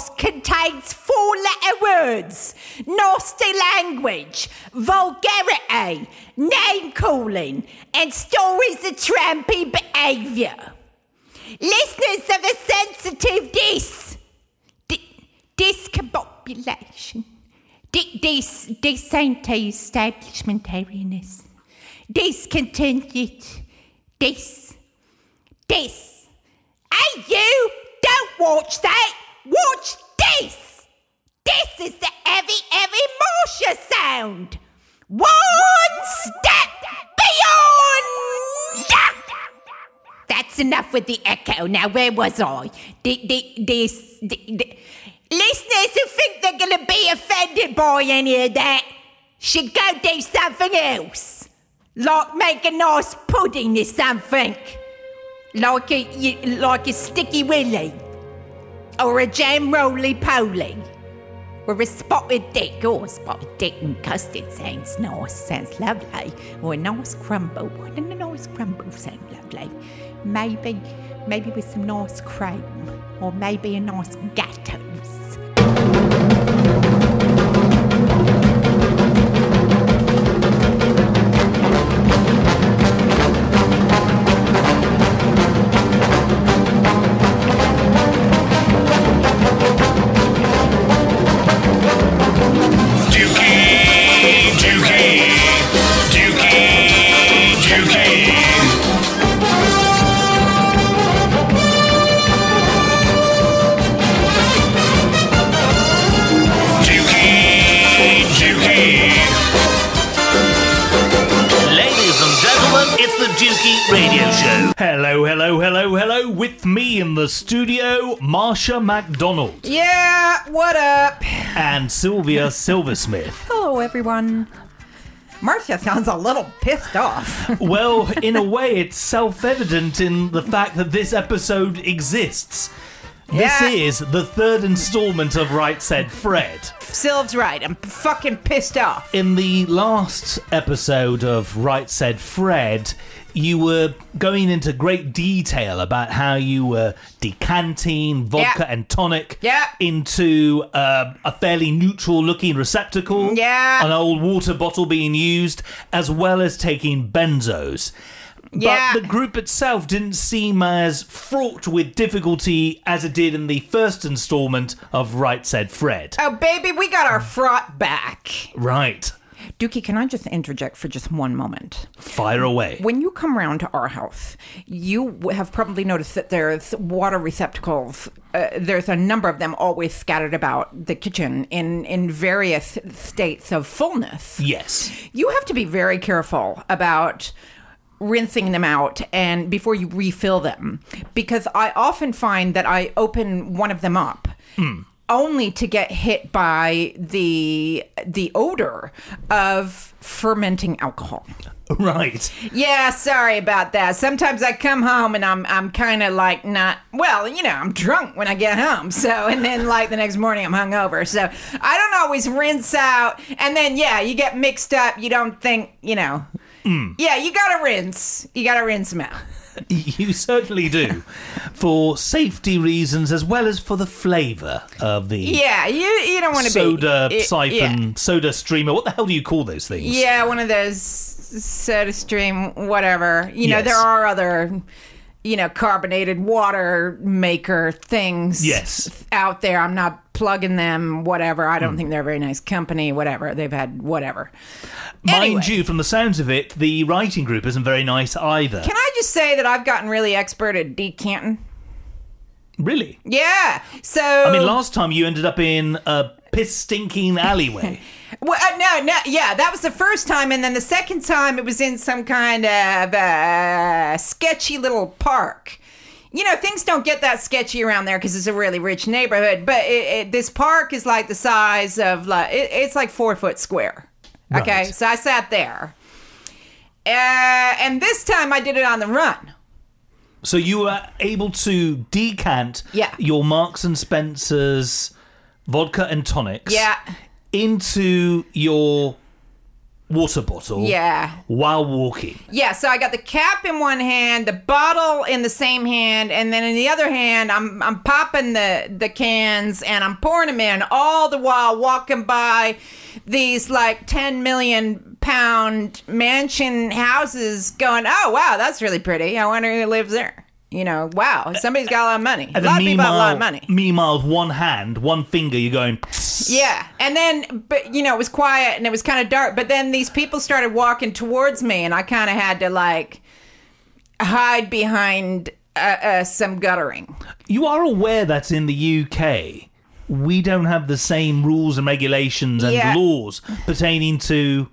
podcast contains four letter words, nasty language, vulgarity, name calling, and stories of trampy behaviour. Listeners of a sensitive dis. di- discombobulation. Di- dis. Dis anti establishmentarianism. Discontented. Dis. Dis. Hey, you! Don't watch that! Watch this! This is the heavy, heavy Marsha sound! One step beyond! That's enough with the echo. Now, where was I? The, the, this, the, the- Listeners who think they're going to be offended by any of that should go do something else. Like make a nice pudding or something. Like a, like a sticky willy. Or a jam roly poly. Or a spotted dick. Oh, a spotted dick and custard sounds nice. Sounds lovely. Or a nice crumble. Wouldn't a nice crumble sound lovely? Maybe, maybe with some nice cream. Or maybe a nice gateaux. Ladies gentlemen, it's the Dukey Radio Show. Hello, hello, hello, hello. With me in the studio, Marsha MacDonald Yeah, what up? and Sylvia Silversmith. Hello, everyone. Marsha sounds a little pissed off. Well, in a way, it's self evident in the fact that this episode exists. This Yeah. is the third installment of Right Said Fred. Sylv's right. I'm fucking pissed off. In the last episode of Right Said Fred, you were going into great detail about how you were decanting vodka Yeah. and tonic Yeah. into uh, a fairly neutral looking receptacle, Yeah. an old water bottle being used, as well as taking benzos. Yeah. But the group itself didn't seem as fraught with difficulty as it did in the first installment of Right Said Fred. Oh, baby, we got our fraught back. Right. Dukey, can I just interject for just one moment? Fire away. When you come round to our house, you have probably noticed that there's water receptacles. Uh, there's a number of them always scattered about the kitchen in, in various states of fullness. Yes. You have to be very careful about rinsing them out and before you refill them because I often find that I open one of them up only to get hit by the the odor of fermenting alcohol. Right. Yeah, sorry about that. Sometimes I come home and I'm I'm kind of like not well, you know, I'm drunk when I get home. So and then like the next morning I'm hungover. So I don't always rinse out. And then yeah, you get mixed up. You don't think you know. Mm. Yeah, you gotta rinse. You gotta rinse them out. You certainly do. For safety reasons as well as for the flavour of the Yeah, you you don't want to soda be siphon, soda streamer. What the hell do you call those things? Yeah. yeah, one of those SodaStream whatever. You know, Yes. there are other you know carbonated water maker things Yes. out there. I'm not plugging them. Whatever. I don't hmm. think they're a very nice company. Whatever. They've had whatever. Mind Anyway. you, from the sounds of it, the writing group isn't very nice either. Can I just say that I've gotten really expert at decanting? really? Yeah. So I mean, last time you ended up in a piss stinking alleyway. Well, uh, no, no, yeah, that was the first time, and then the second time it was in some kind of uh, sketchy little park. You know, things don't get that sketchy around there because it's a really rich neighborhood. But it, it, this park is like the size of like it, it's like four foot square. Okay, Right. so I sat there, uh, and this time I did it on the run. so you were able to decant Yeah. your Marks and Spencer's vodka and tonics Yeah, into your water bottle. Yeah. While walking. Yeah, so I got the cap in one hand, the bottle in the same hand, and then in the other hand, I'm I'm popping the the cans and I'm pouring them in, all the while walking by these like 10 million pound mansion houses, going, oh wow, that's really pretty. I wonder who lives there. You know, wow, somebody's got a lot of money. A lot of people have a lot of money. Meanwhile, with one hand, one finger, you're going. Yeah, and then, but you know, it was quiet and it was kind of dark. But then these people started walking towards me, and I kind of had to like hide behind uh, uh, some guttering. You are aware that in the UK, we don't have the same rules and regulations and Yeah. laws pertaining to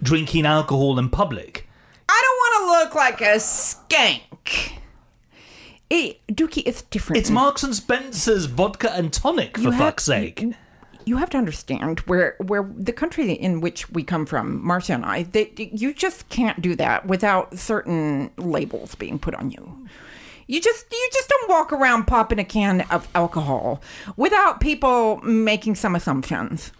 drinking alcohol in public. I don't want to look like a skank. It, Dukey, it's different. It's Marks and Spencer's vodka and tonic, for have- fuck's sake. you have to understand where where the country in which we come from, Marsha and I, that you just can't do that without certain labels being put on you. You just you just don't walk around popping a can of alcohol without people making some assumptions.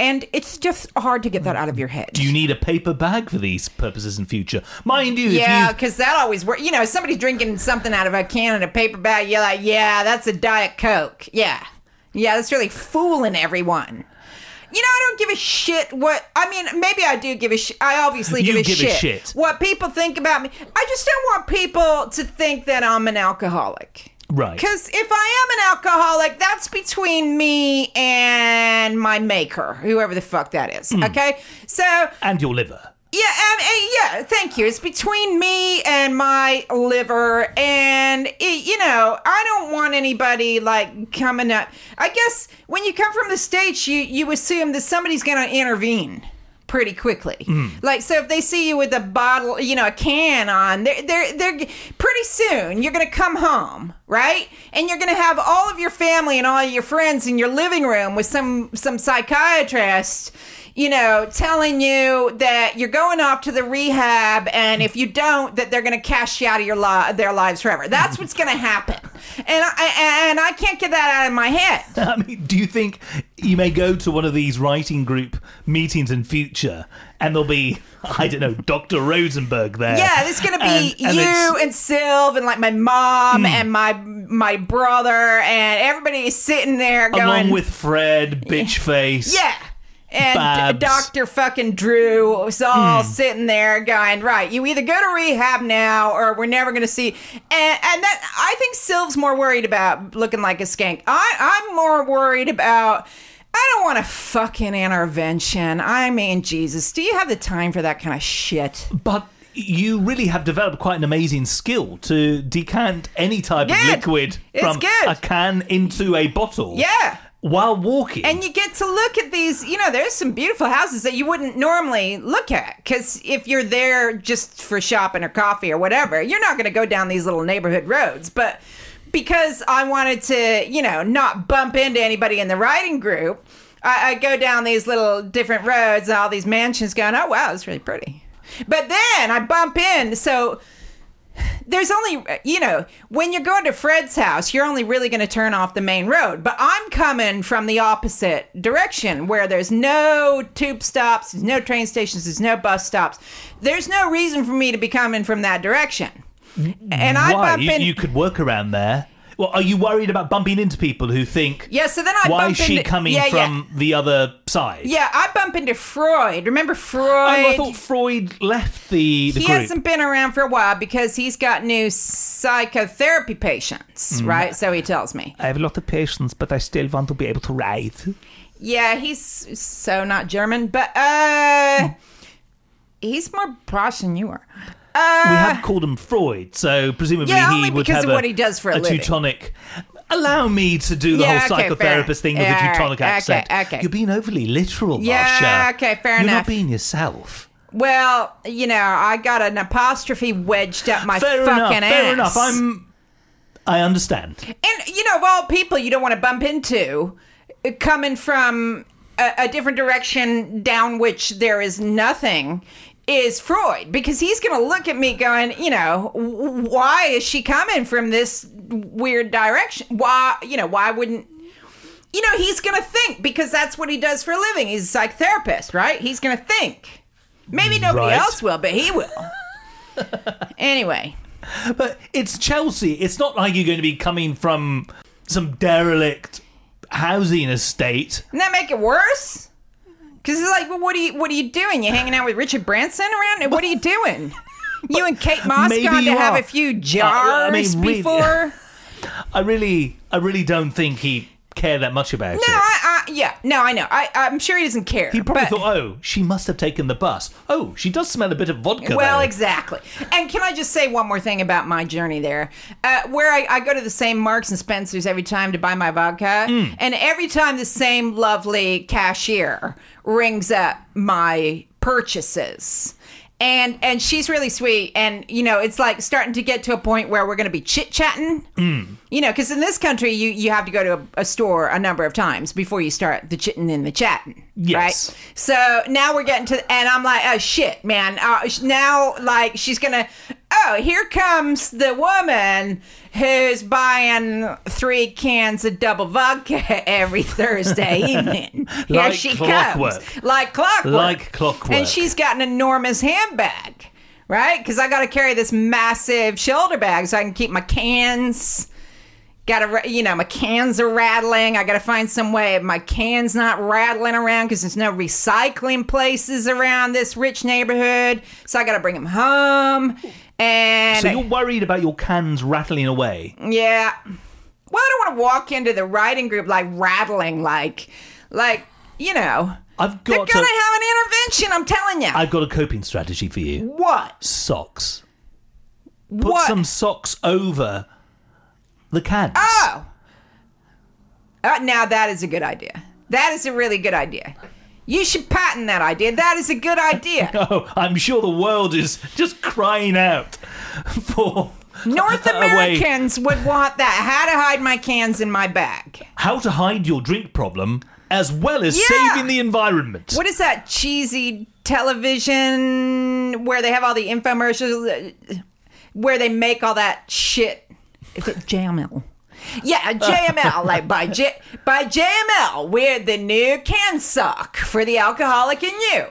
And it's just hard to get that out of your head. Do you need a paper bag for these purposes in future? Mind you, yeah, because that always works. You know, somebody drinking something out of a can in a paper bag, you're like, yeah, that's a Diet Coke. Yeah. Yeah, that's really fooling everyone. You know, I don't give a shit what. I mean, maybe I do give a shit. I obviously give, a, give a shit shit. what people think about me. I just don't want people to think that I'm an alcoholic. Right. Because if I am an alcoholic, that's between me and my maker, whoever the fuck that is. Hmm. Okay? So. and your liver. Yeah, and, and yeah, thank you. It's between me and my liver, and it, you know, I don't want anybody like coming up. I guess when you come from the states, you you assume that somebody's going to intervene pretty quickly. Mm. Like, so if they see you with a bottle, you know, a can on, they're they're they're pretty soon you're going to come home, right? And you're going to have all of your family and all of your friends in your living room with some some psychiatrist you know, telling you that you're going off to the rehab, and if you don't, that they're going to cash you out of your li- their lives forever. That's what's going to happen, and I and I can't get that out of my head. I mean, do you think you may go to one of these writing group meetings in future and there'll be, I don't know, Dr. Rosenberg there? Yeah, there's going to be And- and you and Sylv and like my mom hmm. and my my brother and everybody is sitting there going Along with Fred, bitch face. Yeah. And. Dr. fucking Drew was all hmm. sitting there going, right, you either go to rehab now or we're never going to see. And, and that, I think Sylv's more worried about looking like a skank. I, I'm more worried about, I don't want a fucking intervention. I mean, Jesus, do you have the time for that kind of shit? But you really have developed quite an amazing skill to decant any type of liquid It's from good. a can into a bottle. Yeah. While walking. And you get to look at these, you know, there's some beautiful houses that you wouldn't normally look at. Because if you're there just for shopping or coffee or whatever, you're not going to go down these little neighborhood roads. But because I wanted to, you know, not bump into anybody in the riding group, I, I go down these little different roads and all these mansions going, oh, wow, it's really pretty. But then I bump in. So there's only you know when you're going to fred's house you're only really going to turn off the main road but i'm coming from the opposite direction where there's no tube stops there's no train stations there's no bus stops there's no reason for me to be coming from that direction and i Why? bump You, in you could work around there. Well, are you worried about bumping into people who think, yeah so then i why is she into, coming yeah, yeah. from the other side? yeah i bump into freud remember freud Oh, I thought Freud left the, the he group. hasn't been around for a while because he's got new psychotherapy patients Mm. right so he tells me I have a lot of patients, but I still want to be able to write. Yeah, he's so not German, but uh he's more posh than you are. Uh we have called him Freud, so presumably Yeah, he would because have of a, what he does for a living. Teutonic. Allow me to do the Yeah, whole okay, psychotherapist fair. thing with Yeah, the Teutonic okay, accent. okay. You're being overly literal, Yeah, Marsha. okay, fair enough. You're enough. not being yourself. well, you know, I got an apostrophe wedged up my fair fucking enough. ass. Fair enough. I'm. I understand. And you know, of all people you don't want to bump into uh, coming from a, a different direction down which there is nothing is Freud because he's going to look at me going, you know, why is she coming from this weird direction? Why, you know, why wouldn't you know, he's going to think because that's what he does for a living. He's a psychotherapist, right? He's going to think. Maybe nobody Right. else will, but he will. anyway, But it's Chelsea. It's not like you're going to be coming from some derelict housing estate. doesn't that make it worse? Because it's like, well, what are you what are you doing? You're hanging out with Richard Branson around? What are you doing? You and Kate Moss gone to have a few I jars mean, really- before? I really, I really don't think he cared that much about No, it. I, I, yeah, no, I know. I, I'm sure he doesn't care. He probably but- thought, oh, she must have taken the bus. Oh, she does smell a bit of vodka. Well, though. exactly. And can I just say one more thing about my journey there? Uh, where I, I go to the same Marks and Spencers every time to buy my vodka, Hmm. and every time the same lovely cashier rings up my purchases. And and she's really sweet, and you know it's like starting to get to a point where we're going to be chit chatting. Hmm. You know, because in this country you you have to go to a, a store a number of times before you start the chitting and the chatting. Yes. Right. So now we're getting to, and I'm like, oh shit, man. Uh, now, like, she's gonna, oh, here comes the woman who's buying three cans of double vodka every Thursday evening. Here Like she clockwork. comes. Like clockwork. Like clockwork. And she's got an enormous handbag, right? Because I got to carry this massive shoulder bag so I can keep my cans. Gotta, you know, my cans are rattling. I gotta find some way my cans not rattling around because there's no recycling places around this rich neighborhood. So I gotta bring them home. And so you're worried about your cans rattling away. yeah. Well, I don't want to walk into the writing group like rattling, like, like, you know, I've got. they're gonna to, have an intervention. I'm telling you. I've got a coping strategy for you. what? Socks. Put what? some socks over the cans. Oh. Uh, now that is a good idea. That is a really good idea. You should patent that idea. That is a good idea. Oh, I'm sure the world is just crying out for North Americans would want that. How to hide my cans in my bag. how to hide your drink problem as well as Yeah. saving the environment. What is that cheesy television where they have all the infomercials where they make all that shit? Is it JML? Yeah, JML, like by J by JML, we're the new can sock for the alcoholic in you.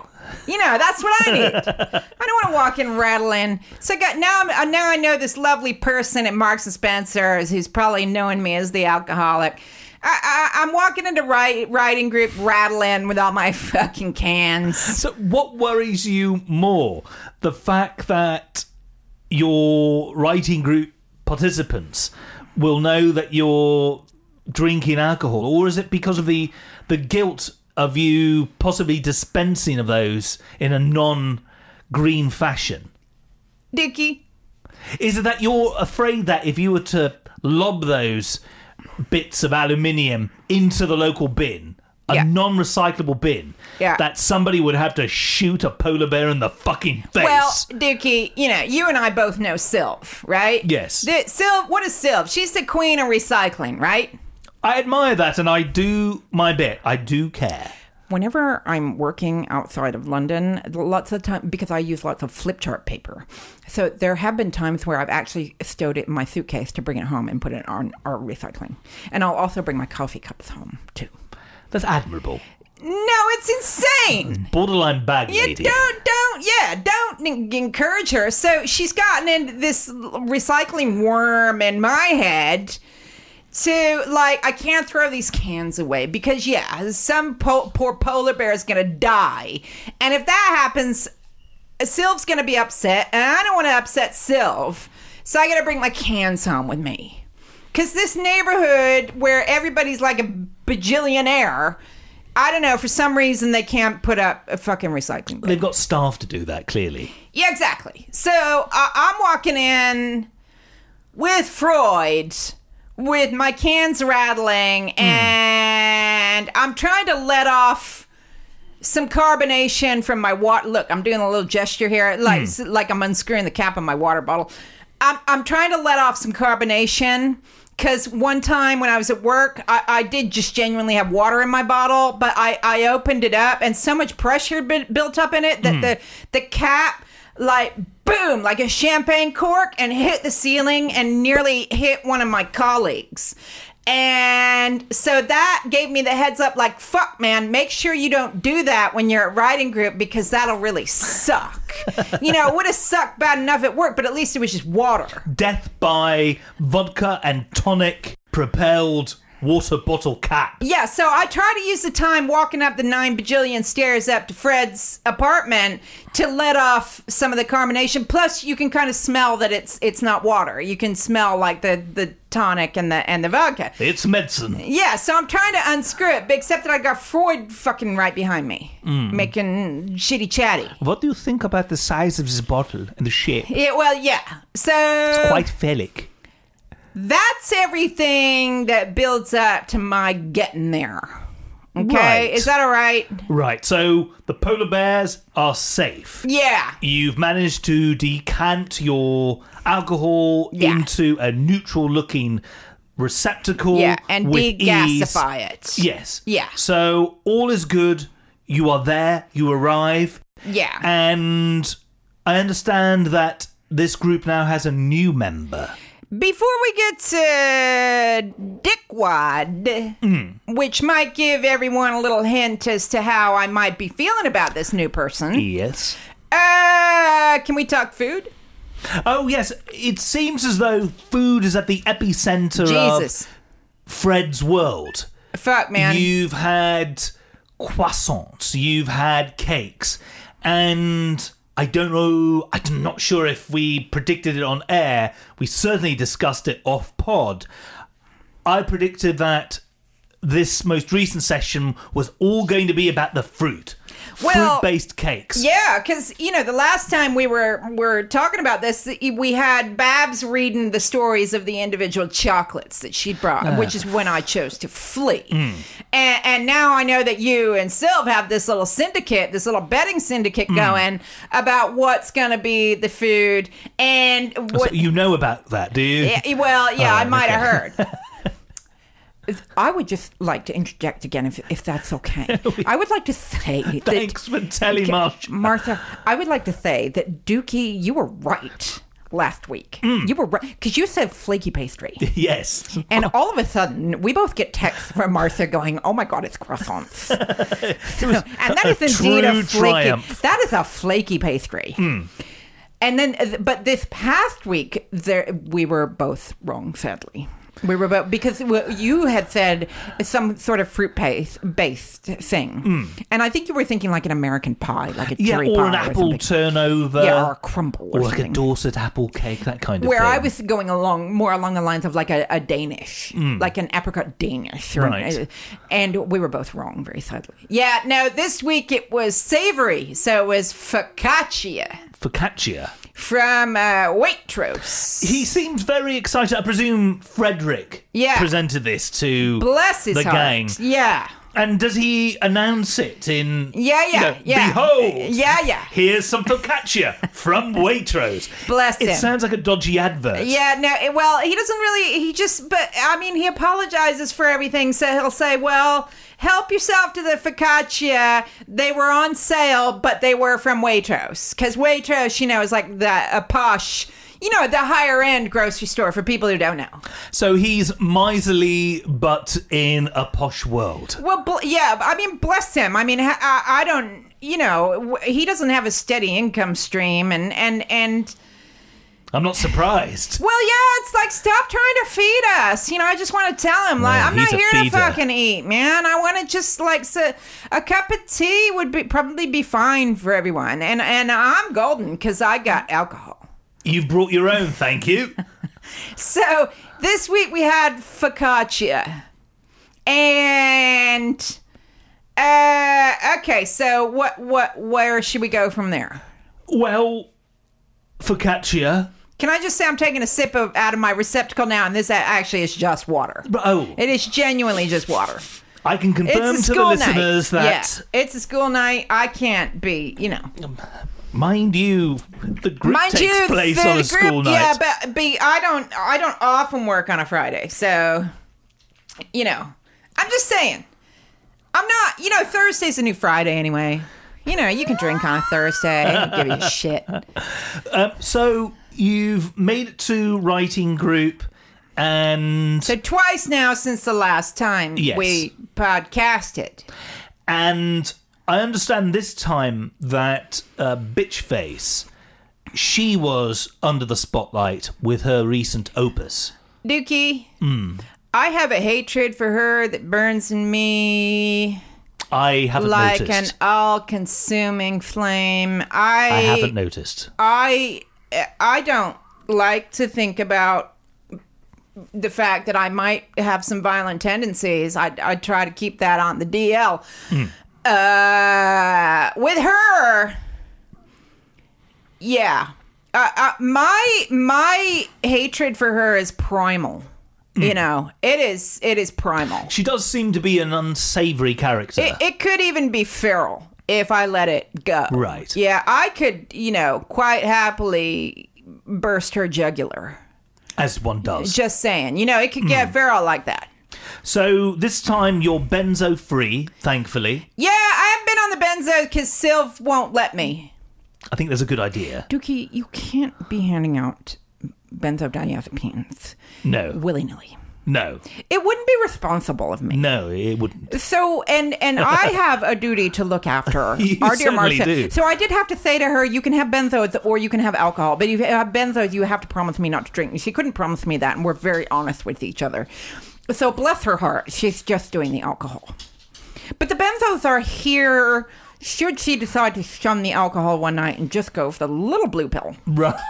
You know, that's what I need. I don't want to walk in rattling. So got now. I'm, uh, now I know this lovely person at Marks and Spencer's who's probably knowing me as the alcoholic. I, I'm walking into writing group rattling with all my fucking cans. So, what worries you more? The fact that your writing group participants will know that you're drinking alcohol, or is it because of the the guilt of you possibly dispensing of those in a non-green fashion? Dicky. Is it that you're afraid that if you were to lob those bits of aluminium into the local bin, a Yeah. non-recyclable bin, Yeah. that somebody would have to shoot a polar bear in the fucking face? Well, Dukey, you know, you and I both know Sylv, right? Yes. The, Sylv, what is Sylv? She's the queen of recycling, right? I admire that, and I do my bit. I do care. Whenever I'm working outside of London, lots of time because I use lots of flip chart paper. So there have been times where I've actually stowed it in my suitcase to bring it home and put it on our recycling. And I'll also bring my coffee cups home too. That's admirable. No, it's insane. Borderline bag You lady. don't, don't, yeah, don't en- encourage her. So she's gotten into this recycling worm in my head to like, I can't throw these cans away because, yeah, some po- poor polar bear is gonna die, and if that happens, Sylv's gonna be upset, and I don't want to upset Sylv, so I gotta bring my cans home with me. Cause this neighborhood where everybody's like a bajillionaire, I don't know, for some reason they can't put up a fucking recycling bin. They've got staff to do that, clearly. Yeah, exactly. So uh, I'm walking in with Freud, with my cans rattling, hmm. and I'm trying to let off some carbonation from my water. Look, I'm doing a little gesture here, like hmm. like I'm unscrewing the cap of my water bottle. I'm I'm trying to let off some carbonation. Because one time when I was at work, I, I did just genuinely have water in my bottle, but I, I opened it up and so much pressure had been built up in it that hmm. the, the cap, like, boom, like a champagne cork and hit the ceiling and nearly hit one of my colleagues. And so that gave me the heads up like, fuck, man, make sure you don't do that when you're at writing group because that'll really suck. you know, it would have sucked bad enough at work, but at least it was just water. Death by vodka and tonic propelled water bottle cap. Yeah, so I try to use the time walking up the nine bajillion stairs up to Fred's apartment to let off some of the carbonation. Plus, you can kind of smell that it's it's not water. You can smell like the the tonic and the and the vodka. It's medicine. Yeah, so I'm trying to unscrew it, but except that I got Freud fucking right behind me, mm. making shitty chatty. What do you think about the size of this bottle and the shape? Yeah, well, yeah. So it's Quite phallic. That's everything that builds up to my getting there. Okay, Right. is that all right? Right, so the polar bears are safe. Yeah. You've managed to decant your alcohol Yeah. into a neutral looking receptacle. Yeah, and with ease. degasify it. Yes. Yeah. So all is good. You are there. You arrive. Yeah. And I understand that this group now has a new member. Before we get to Dickwad, Hmm. which might give everyone a little hint as to how I might be feeling about this new person, Yes. uh, can we talk food? Oh, yes. It seems as though food is at the epicenter Jesus. of Fred's world. Fuck, man. You've had croissants, you've had cakes, and I don't know, I'm not sure if we predicted it on air. We certainly discussed it off pod. I predicted that this most recent session was all going to be about the fruit. Well, Fruit-based cakes. Yeah, because you know the last time we were were talking about this, we had Babs reading the stories of the individual chocolates that she'd brought, ah. which is when I chose to flee. Hmm. And, and now I know that you and Sylv have this little syndicate, this little betting syndicate hmm. going about what's going to be the food and what. So you know about that, do you? Yeah, well, yeah, oh, I Oh, might okay. have heard. I would just like to interject again, if, if that's okay. I would like to say that Thanks for telling Marsh. Martha, I would like to say that Dukey, you were right last week. Hmm. You were right because you said flaky pastry, Yes. and all of a sudden we both get texts from Martha going, "Oh my god, it's croissants," and that is indeed a flaky. triumph. That is a flaky pastry. And then, uh, but this past week, there we were both wrong. Sadly, we were both because you had said some sort of fruit paste based thing, and I think you were thinking like an American pie, like a. Yeah, cherry or an apple turnover. Yeah, or a crumble or Or like a. Dorset apple cake, that kind of thing. Where thing. I was going along more along the lines of like a, a Danish, like an apricot Danish, or- Hmm. Right. and we were both wrong very sadly. Yeah, no, this week it was savory, so it was focaccia Focaccia. From uh, Waitrose. He seems very excited. I presume Frederick Yeah. presented this to Bless his the heart. gang. Yeah. And does he announce it in? Yeah, you yeah, know, yeah. Behold, Yeah, yeah. Here's some focaccia from Waitrose. Bless it him. sounds like a dodgy advert. Yeah, no, it- well, he doesn't really, he just, but I mean, he apologizes for everything. So he'll say, well, help yourself to the focaccia. They were on sale, but they were from Waitrose. Because Waitrose, you know, is like the a posh, you know, the higher end grocery store for people who don't know. So he's miserly, but in a posh world. Well, bl- yeah, I mean, bless him. I mean, I, I don't, you know, he doesn't have a steady income stream, and and and. I'm not surprised. Well, yeah, it's like stop trying to feed us. You know, I just want to tell him like Yeah, I'm not here to fucking eat, man. I want to just like so, a cup of tea would be probably be fine for everyone, and and I'm golden because I got alcohol. You've brought your own, thank you. So this week we had focaccia, and uh, okay. So what what where should we go from there? well, focaccia. Can I just say I'm taking a sip of out of my receptacle now, and this actually is just water. Oh, It is genuinely just water. I can confirm to the listeners night. that, yeah, it's a school night. I can't be, you know. mind you, the group Mind takes you, place the on a group, school night. Yeah, but be I don't I don't often work on a Friday, so you know. I'm just saying. I'm not. You know, Thursday's a new Friday anyway. You know, you can drink on a Thursday. I don't give you shit. Um, so you've made it to writing group, and So twice now since the last time Yes. we podcasted. and I understand this time that uh, Bitchface, she was under the spotlight with her recent opus. Dukey, Hmm. I have a hatred for her that burns in me I haven't like noticed. an all-consuming flame. I I haven't noticed. I I don't like to think about the fact that I might have some violent tendencies. I I try to keep that on the DL. Uh, with her, yeah. Uh, uh, my my hatred for her is primal. You know, it is it is primal. She does seem to be an unsavory character. It, it could even be feral if I let it go. Right. Yeah, I could, you know, quite happily burst her jugular. as one does. Just saying. You know, it could get hmm. feral like that. So this time you're benzo free, thankfully. Yeah, I haven't been on the benzo because Sylv won't let me. I think that's a good idea. Dukey, you can't be handing out benzodiazepines No, willy nilly. No, It wouldn't be responsible of me. no, it wouldn't. So and and I have a duty to look after You our dear Marsha. do. So I did have to say to her, "You can have benzos or you can have alcohol, but if you have benzos, you have to promise me not to drink." She couldn't promise me that, and we're very honest with each other. So bless her heart, she's just doing the alcohol. But the benzos are here. Should she decide to shun the alcohol one night and just go for the little blue pill? Right.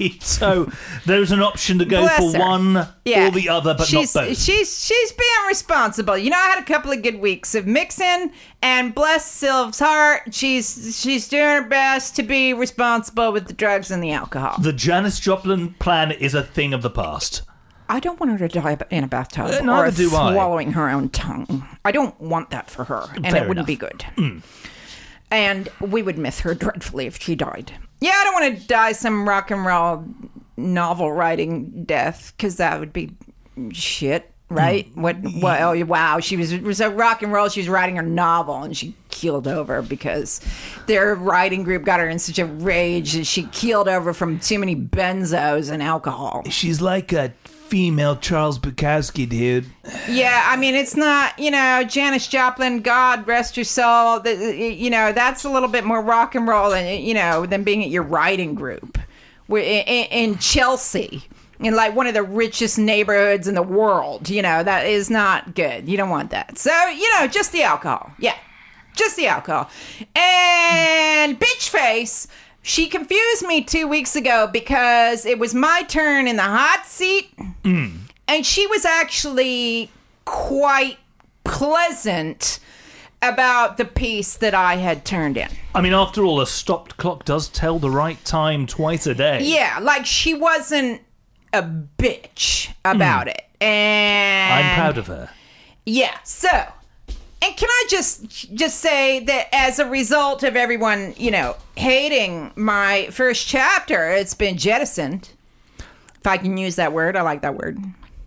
So there's an option to go Bless for her. one or the other, but she's, not both. She's she's being responsible. You know, I had a couple of good weeks of mixing, and bless Sylv's heart, she's she's doing her best to be responsible with the drugs and the alcohol. the Janis Joplin plan is a thing of the past. I don't want her to die in a bathtub Uh, or neither do I. swallowing her own tongue. I don't want that for her, and Fair it wouldn't enough. Be good. And we would miss her dreadfully if she died. Yeah, I don't want to die some rock and roll novel writing death because that would be shit, right? Hmm. What? What? Oh, wow! She was was a rock and roll. She was writing her novel and she keeled over because their writing group got her in such a rage that she keeled over from too many benzos and alcohol. She's like a female Charles Bukowski, dude. Yeah, I mean, it's not, you know, Janis Joplin, God rest your soul. You know, that's a little bit more rock and roll than, you know, than being at your writing group We're in Chelsea, in like one of the richest neighborhoods in the world. You know, that is not good. You don't want that. So, you know, just the alcohol. Yeah, just the alcohol. And bitch face. She confused me two weeks ago because it was my turn in the hot seat mm. and she was actually quite pleasant about the piece that I had turned in. I mean, after all, a stopped clock does tell the right time twice a day. Yeah, like she wasn't a bitch about mm. it. And I'm proud of her. Yeah. So, and can I just just say that as a result of everyone, you know, hating my first chapter, it's been jettisoned. If I can use that word, I like that word.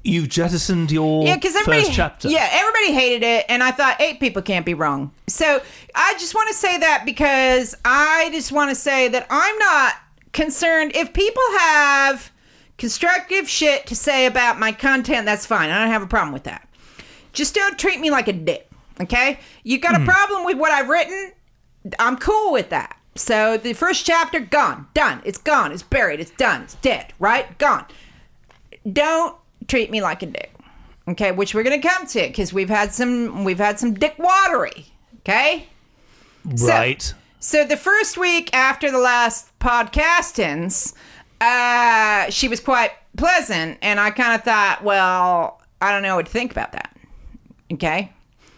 You've jettisoned your Yeah, because everybody, first chapter. yeah, everybody hated it, and I thought eight people can't be wrong. So I just want to say that because I just want to say that I'm not concerned if people have constructive shit to say about my content. That's fine. I don't have a problem with that. Just don't treat me like a dick. Okay, you got Hmm. a problem with what I've written? I'm cool with that. So the first chapter gone, done. It's gone. It's buried. It's done. It's dead. Right? Gone don't treat me like a dick okay which we're gonna come to because we've had some we've had some dick watery okay Right. so the first week after the last podcastings uh she was quite pleasant and i kind of thought well i don't know what to think about that okay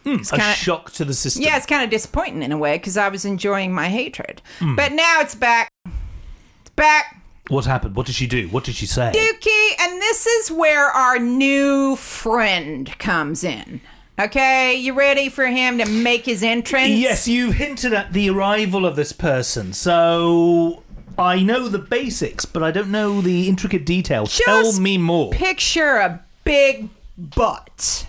It's a kinda- shock to the system. yeah it's kind of disappointing in a way because i was enjoying my hatred Hmm. but now it's back it's back What happened? What did she do? What did she say? Dukey, and this is where our new friend comes in. Okay, you ready for him to make his entrance? Yes, you hinted at the arrival of this person, so I know the basics, but I don't know the intricate details. Tell me more. Picture a big butt.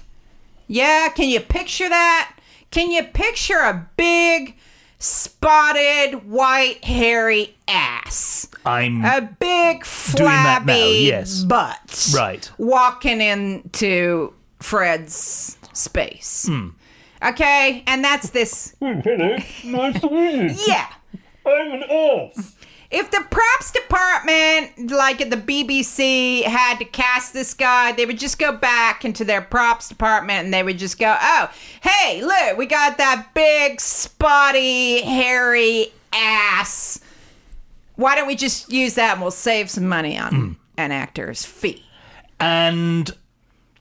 Yeah, can you picture that? Can you picture a big, spotted white hairy ass. I'm A big Doing that now, flabby yes. butt. Right. Walking into Fred's space. Hmm. Okay, and that's this. Hello, nice to meet you. Yeah. I'm an elf. If the props department, like at the BBC, had to cast this guy, they would just go back into their props department and they would just go, oh, hey, look, we got that big, spotty, hairy ass. Why don't we just use that and we'll save some money on hmm. an actor's fee? and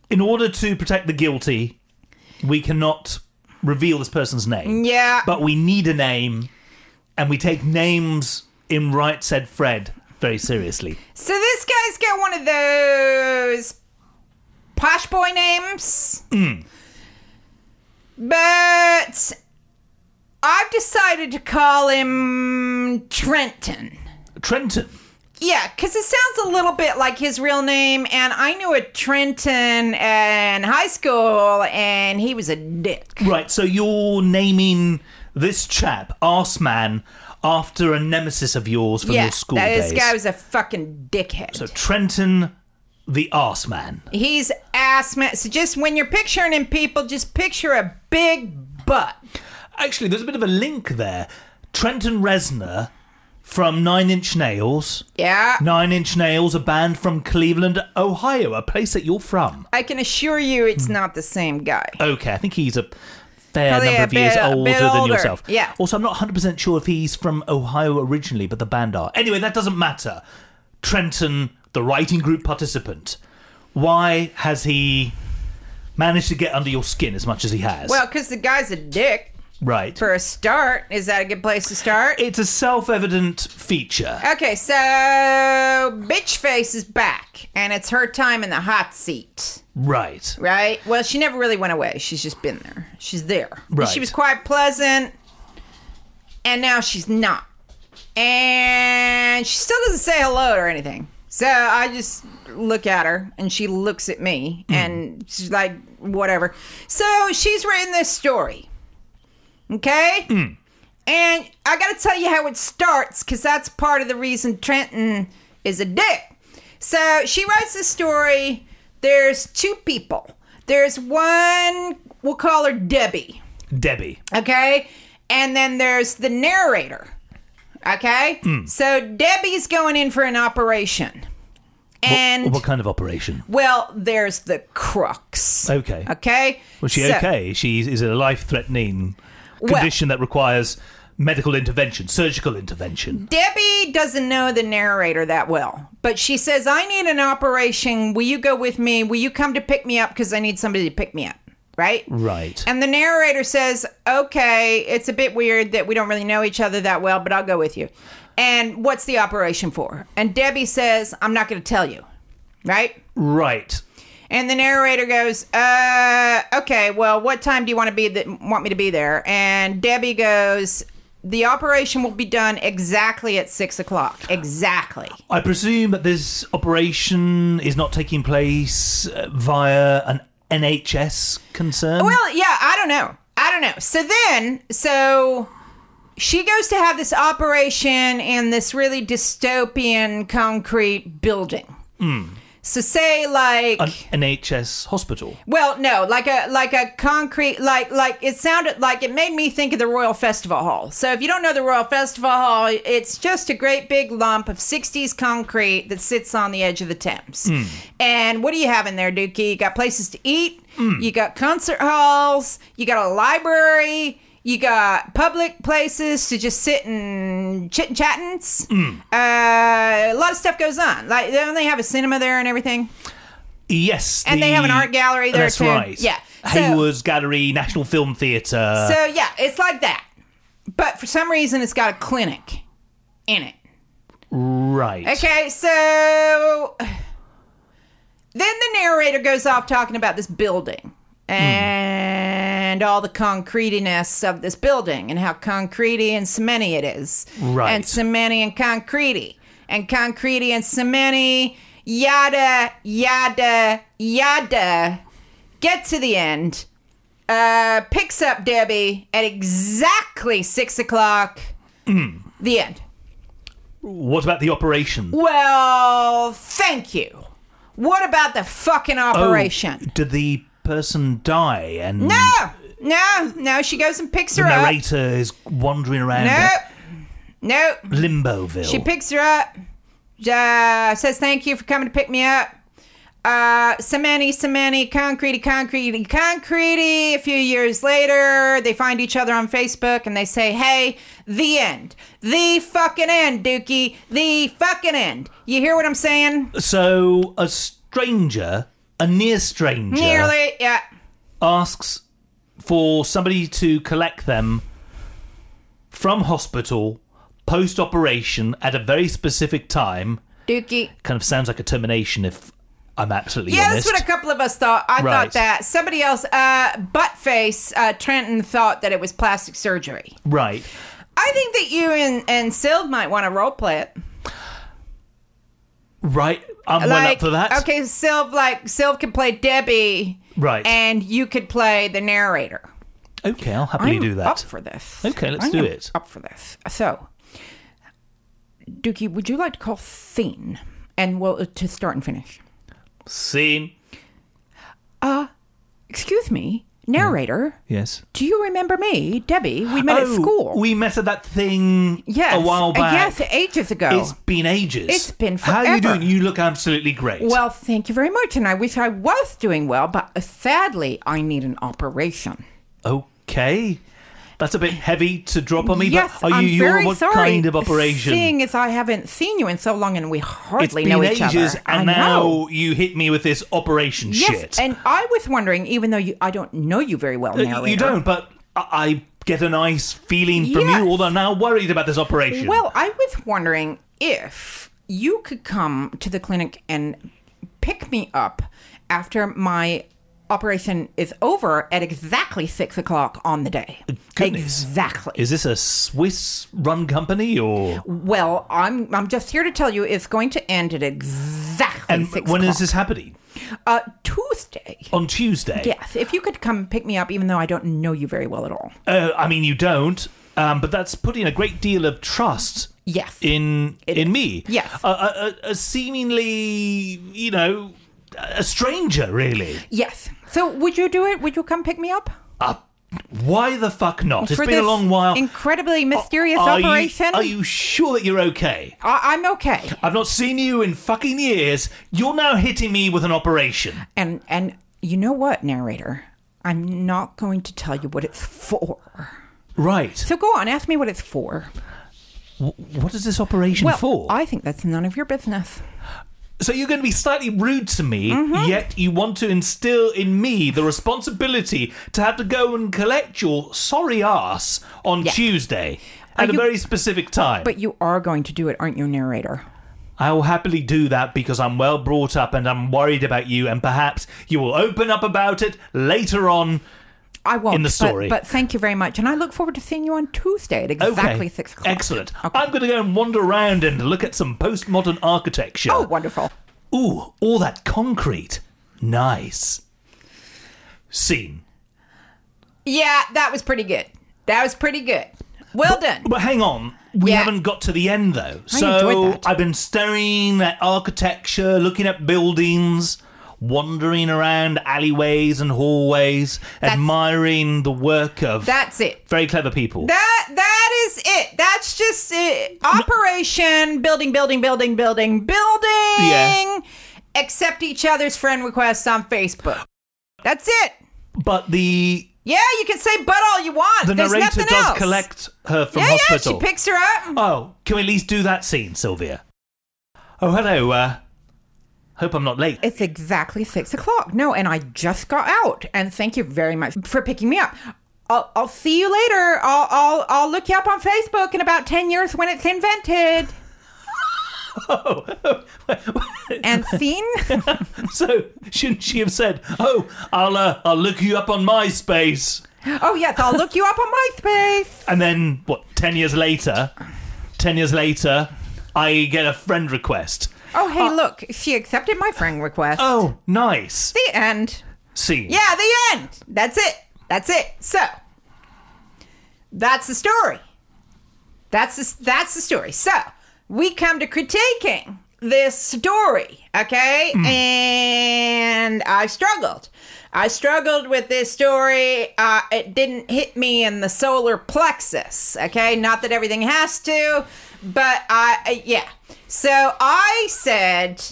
in order to protect the guilty, we cannot reveal this person's name. Yeah. But we need a name, and we take names in Right Said Fred very seriously. So this guy's got one of those posh boy names. Mm. But I've decided to call him Trenton. Trenton. Yeah, because it sounds a little bit like his real name, and I knew a Trenton in high school, and he was a dick. Right, so you're naming this chap, Arseman, after a nemesis of yours from your school days. this guy was a fucking dickhead. so Trenton the Arseman. He's ass man. So just when you're picturing him, people just picture a big butt. Actually, there's a bit of a link there. Trenton Reznor from Nine Inch Nails. Yeah. Nine Inch Nails, a band from Cleveland, Ohio, a place that you're from. I can assure you it's not the same guy. Okay, I think he's a fair Probably number a of years bit- a older bit than older, yourself. yeah. Also, I'm not 100% sure if he's from Ohio originally, but the band are. Anyway, that doesn't matter. Trenton, the writing group participant, why has he managed to get under your skin as much as he has? Well, because the guy's a dick. right. For a start, is that a good place to start? It's a self evident feature. Okay, so bitch face is back, and it's her time in the hot seat, Right. right? Well, she never really went away. She's just been there. She's there. Right. She was quite pleasant, and now she's not. And she still doesn't say hello or anything. So I just look at her, and she looks at me, hmm. and she's like, whatever. So she's written this story. Okay? Hmm. And I gotta tell you how it starts, because that's part of the reason Trenton is a dick. So she writes this story. There's two people. There's one, we'll call her Debbie, Debbie. okay? And then there's the narrator, okay? Hmm. So Debbie's going in for an operation. And, what kind of operation? well, there's the crux. Okay. Okay? Was she So- okay? She is it a life threatening Well- condition that requires medical intervention, surgical intervention. Debbie doesn't know the narrator that well, but she says, I need an operation. Will you go with me? Will you come to pick me up? Because I need somebody to pick me up. Right? Right. And the narrator says, Okay, it's a bit weird that we don't really know each other that well, but I'll go with you. And what's the operation for? And Debbie says, I'm not going to tell you. Right? right. And the narrator goes, uh, okay, well, what time do you want to be th- want me to be there? And Debbie goes, the operation will be done exactly at six o'clock. Exactly. I presume that this operation is not taking place uh, via an NHS concern. Well, yeah, I don't know. I don't know. So then, so she goes to have this operation in this really dystopian concrete building. So say like an NHS hospital. Well, no, like a like a concrete like like it sounded like it made me think of the Royal Festival Hall. So if you don't know the Royal Festival Hall, it's just a great big lump of 60s concrete that sits on the edge of the Thames. Hmm. And what do you have in there, Dukey? You got places to eat, hmm. you got concert halls, you got a library, you got public places to just sit and chit and chattings. Uh, a lot of stuff goes on. Like don't they have a cinema there and everything? Yes. And they have an art gallery there, That's too. right. Yeah. So- Hayward's Gallery, National Film Theatre. So yeah, it's like that. But for some reason, it's got a clinic in it. right. Okay, so then the narrator goes off talking about this building and all the concretiness of this building and how concretey and cementy it is. Right. And cementy and concretey. And concretey and cementy, yada, yada, yada. Get to the end. uh, picks up Debbie at exactly six o'clock. The end. What about the operation? Well, thank you. What about the fucking operation? Oh, did the person die and No, no, no. She goes and picks the her up. narrator is wandering around No, no. Limboville? She picks her up. Uh, says thank you for coming to pick me up. Uh, cementi, cementi, concretey, concretey, concretey. A few years later, they find each other on Facebook and they say, "Hey, the end, the fucking end, Dukey, the fucking end." You hear what I'm saying? so a stranger, a near stranger, Nearly, yeah. asks for somebody to collect them from hospital post operation at a very specific time. Dukey. Kind of sounds like a termination if I'm absolutely honest. Yeah, honest. that's what a couple of us thought. I Right. thought that. Somebody else, uh, Buttface, uh, Trenton thought that it was plastic surgery. right. I think that you and, and Sylv might want to role play it. Right. I'm well up for that. Okay, Sylv, like, Sylv can play Debbie. Right. And you could play the narrator. Okay, I'll happily I'm do that. up for this. Okay, let's I'm do it. Up for this. So, Dukey, would you like to call scene? And we'll, uh, to start and finish. Scene. Uh, excuse me, narrator. Yes. Do you remember me, Debbie? We met at Oh, school. We met at that thing Yes. a while uh, back. Yes, ages ago. It's been ages. It's been How are you forever. doing? You look absolutely great. well, thank you very much, and I wish I was doing well, but sadly, I need an operation. okay. That's a bit heavy to drop on me, yes, but are I'm you you're very what sorry. kind of operation? Seeing as I haven't seen you in so long, and we it's hardly been know each ages, other. and now you hit me with this operation Yes, shit. and I was wondering, even though you, I don't know you very well, Uh, narrator. you don't, but I, I get a nice feeling from Yes. you, although I'm now worried about this operation. Well, I was wondering if you could come to the clinic and pick me up after my operation is over at exactly six o'clock on the day. Goodness. Exactly. Is this a Swiss run company or. well, I'm I'm just here to tell you it's going to end at exactly And six when o'clock. is this happening? Uh, Tuesday. On Tuesday? Yes, if you could come pick me up, even though I don't know you very well at all. Uh, I mean, you don't, um, but that's putting a great deal of trust Yes. in in me. Yes. a, a, a seemingly, you know, a stranger, really. yes. So would you do it? Would you come pick me up? Uh, why the fuck not? It's For been a this long while. Incredibly mysterious Are you- operation. are you sure that you're okay? I- I'm okay. I've not seen you in fucking years. You're now hitting me with an operation. And and you know what, narrator? I'm not going to tell you what it's for. Right. So go on, ask me what it's for. What is this operation Well, for? I think that's none of your business. So you're going to be slightly rude to me, Mm-hmm. yet you want to instill in me the responsibility to have to go and collect your sorry ass on. Tuesday at a very specific time. But you are going to do it, aren't you, narrator? I will happily do that because I'm well brought up and I'm worried about you, and perhaps you will open up about it later on. I won't. In the but- story. But, thank you very much. And I look forward to seeing you on Tuesday at exactly okay, 6 o'clock. excellent. Okay. I'm going to go and wander around and look at some postmodern architecture. Oh, wonderful. Ooh, all that concrete. Nice. Scene. Yeah, that was pretty good. That was pretty good. Well done. But hang on, we Yeah. haven't got to the end though. I so. I've been staring at architecture, looking at buildings, wandering around alleyways and hallways, admiring the work of That's it. very clever people. That that is it. That's just it. Operation building, building, building, building, building. Yeah. Accept each other's friend requests on Facebook. That's it. but the Yeah, you can say but all you want. the There's narrator nothing does else. collect her from Yeah, hospital. yeah. She picks her up. Oh, can we at least do that scene, Sylvia? Oh, hello. Uh, hope I'm not late. It's exactly six o'clock. No, and I just got out. And thank you very much for picking me up. I'll, I'll see you later. I'll, I'll I'll look you up on Facebook in about ten years when it's invented. Oh. and scene. So shouldn't she have said, "Oh, I'll uh, I'll look you up on MySpace," oh yes, I'll look you up on MySpace. and then what? Ten years later, ten years later, I get a friend request. Oh hey, look, she accepted my friend request. Oh, nice. the end. Scene. Yeah, the end. That's it. That's it. So that's the story. That's the, that's the story. So we come to critiquing this story, okay? And I struggled. I struggled with this story. Uh, it didn't hit me in the solar plexus, okay? Not that everything has to, but I, uh, yeah. So I said,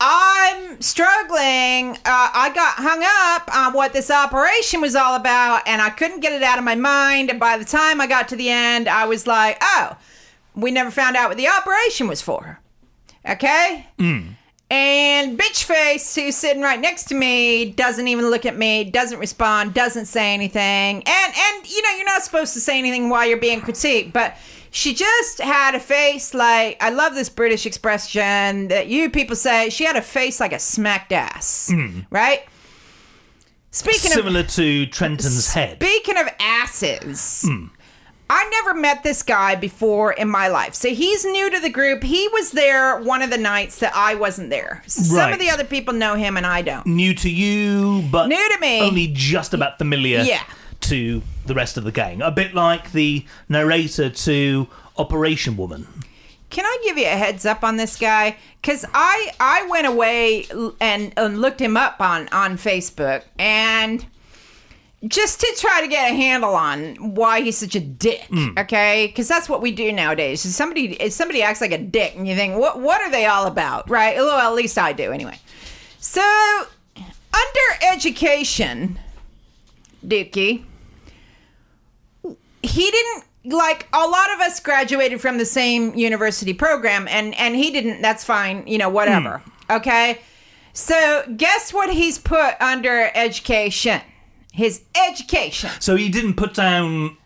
I'm struggling. Uh, I got hung up on what this operation was all about, and I couldn't get it out of my mind. And by the time I got to the end, I was like, oh, we never found out what the operation was for. Okay? And bitch face, who's sitting right next to me, doesn't even look at me, doesn't respond, doesn't say anything. And and you know, you're not supposed to say anything while you're being critiqued, but she just had a face like I love this British expression that you people say. She had a face like a smacked ass, hmm. right? Speaking of Similar to Trenton's head. Speaking of asses, hmm. I never met this guy before in my life. So he's new to the group. He was there one of the nights that I wasn't there. Some Right. of the other people know him and I don't. New to you, but New to me. only just about familiar Yeah. To the rest of the gang. A bit like the narrator to Operation Woman. Can I give you a heads up on this guy? Because I I went away and, and looked him up on on Facebook and just to try to get a handle on why he's such a dick. Hmm. Okay, because that's what we do nowadays. If somebody if somebody acts like a dick, and you think, what what are they all about? Right? Well, at least I do anyway. So under education, Dukey, he didn't like a lot of us graduated from the same university program and and he didn't that's fine you know whatever okay? So guess what he's put under education? His education. So he didn't put down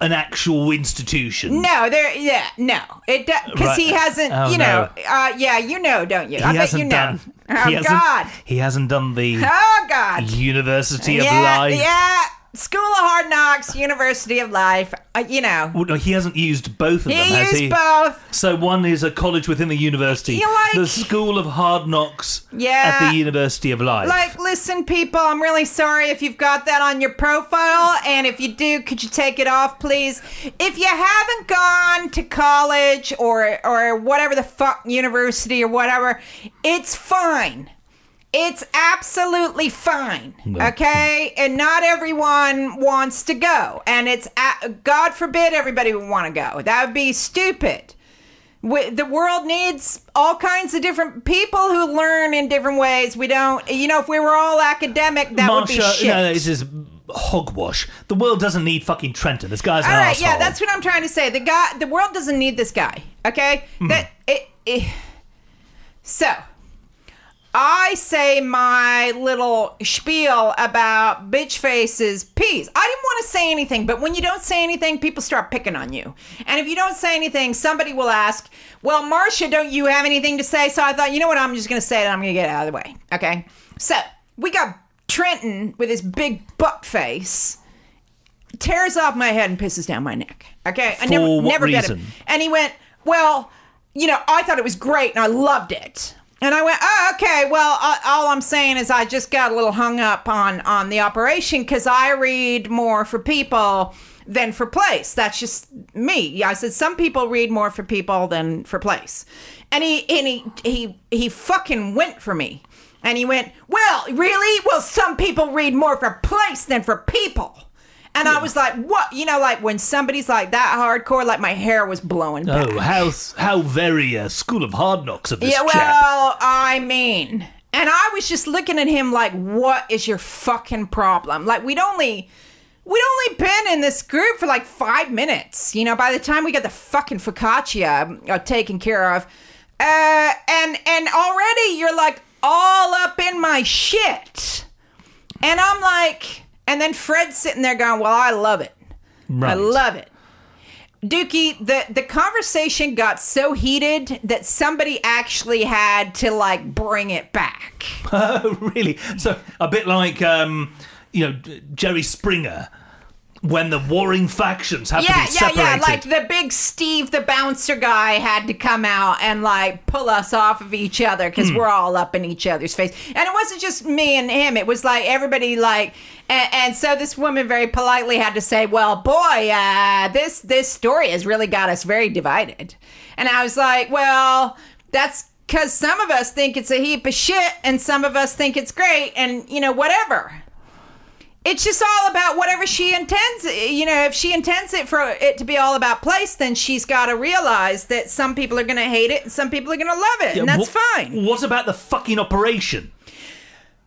an actual institution. no there yeah no. It because he hasn't Oh, you know no. uh yeah you know don't you? He i bet you know. done. oh he hasn't, god. He hasn't done the oh god. University of yeah Life. yeah school of hard knocks university of life uh, you know Well, no, he hasn't used both of he them, has used he? both So one is a college within the university. You like- the School of Hard Knocks Yeah. at the University of Life. Like, listen, people, I'm really sorry if you've got that on your profile. And if you do, could you take it off, please? If you haven't gone to college or, or whatever the fuck, university or whatever, it's fine. It's absolutely fine. Okay? And not everyone wants to go. And it's, God forbid everybody would want to go. That would be stupid. We, the world needs all kinds of different people who learn in different ways. We don't, you know, if we were all academic, that would be shit. no, no, this is hogwash. The world doesn't need fucking Trenton. This guy's an all right, asshole. yeah, that's what I'm trying to say. The guy, the world doesn't need this guy. Okay, Hmm. that it, it. So, I say my little spiel about bitch faces peas. I didn't want to say anything, but when you don't say anything, people start picking on you. And if you don't say anything, somebody will ask, Well, Marsha, don't you have anything to say? So I thought, you know what, I'm just going to say it and I'm going to get it out of the way. Okay? So we got Trenton with his big butt face tears off my head and pisses down my neck. Okay, I For never what never get it. reason? And he went, "Well, you know, I thought it was great and I loved it." And I went, "Oh, okay. Well, uh, all I'm saying is I just got a little hung up on on the operation because I read more for people." Than for place. That's just me. I said some people read more for people than for place. And he and he he he fucking went for me. And he went, Well, really? Well, some people read more for place than for people. And I was like, what? You know, like when somebody's like that hardcore, like my hair was blowing back. Oh, how how very uh, School of Hard Knocks of this yeah, chap. well, I mean. And I was just looking at him like, what is your fucking problem? Like, we'd only. We'd only been in this group for like five minutes. You know, by the time we got the fucking focaccia uh, taken care of, uh, and and already you're like all up in my shit, and I'm like, and then Fred's sitting there going, "Well, I love it. I love it." Dukey, the the conversation got so heated that somebody actually had to like bring it back. Oh, really? So a bit like um, you know Jerry Springer when the warring factions have yeah, to be yeah, separated. yeah. Like the big Steve, the bouncer guy, had to come out and like pull us off of each other because Hmm. we're all up in each other's face. And it wasn't just me and him; it was like everybody. Like, and, and so this woman very politely had to say, "Well, boy, uh, this this story has really got us very divided." And I was like, "Well, that's." Because some of us think it's a heap of shit, and some of us think it's great, and you know, whatever it's just all about whatever she intends. You know, if she intends it for it to be all about place, then she's got to realize that some people are going to hate it and some people are going to love it, and that's Wha- fine. What about the fucking operation?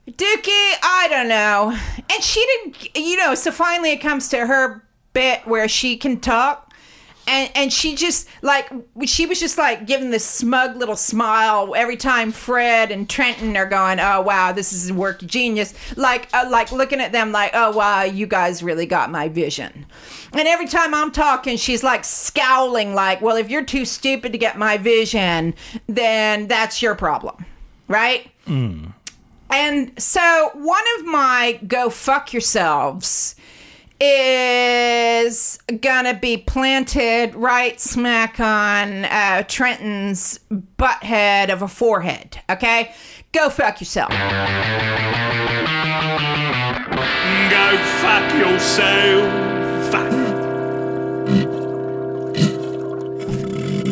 Dukey, I don't know. And she didn't, you know, so finally it comes to her bit where she can talk. And, and she just like she was just like giving this smug little smile every time Fred and Trenton are going oh wow this is a work genius. Like uh, like looking at them like oh wow you guys really got my vision. And every time I'm talking she's like scowling like well if you're too stupid to get my vision then that's your problem. Right? And so one of my go fuck yourselves is gonna be planted right smack on uh, Trenton's butt head of a forehead. Okay, go fuck yourself. Go fuck yourself.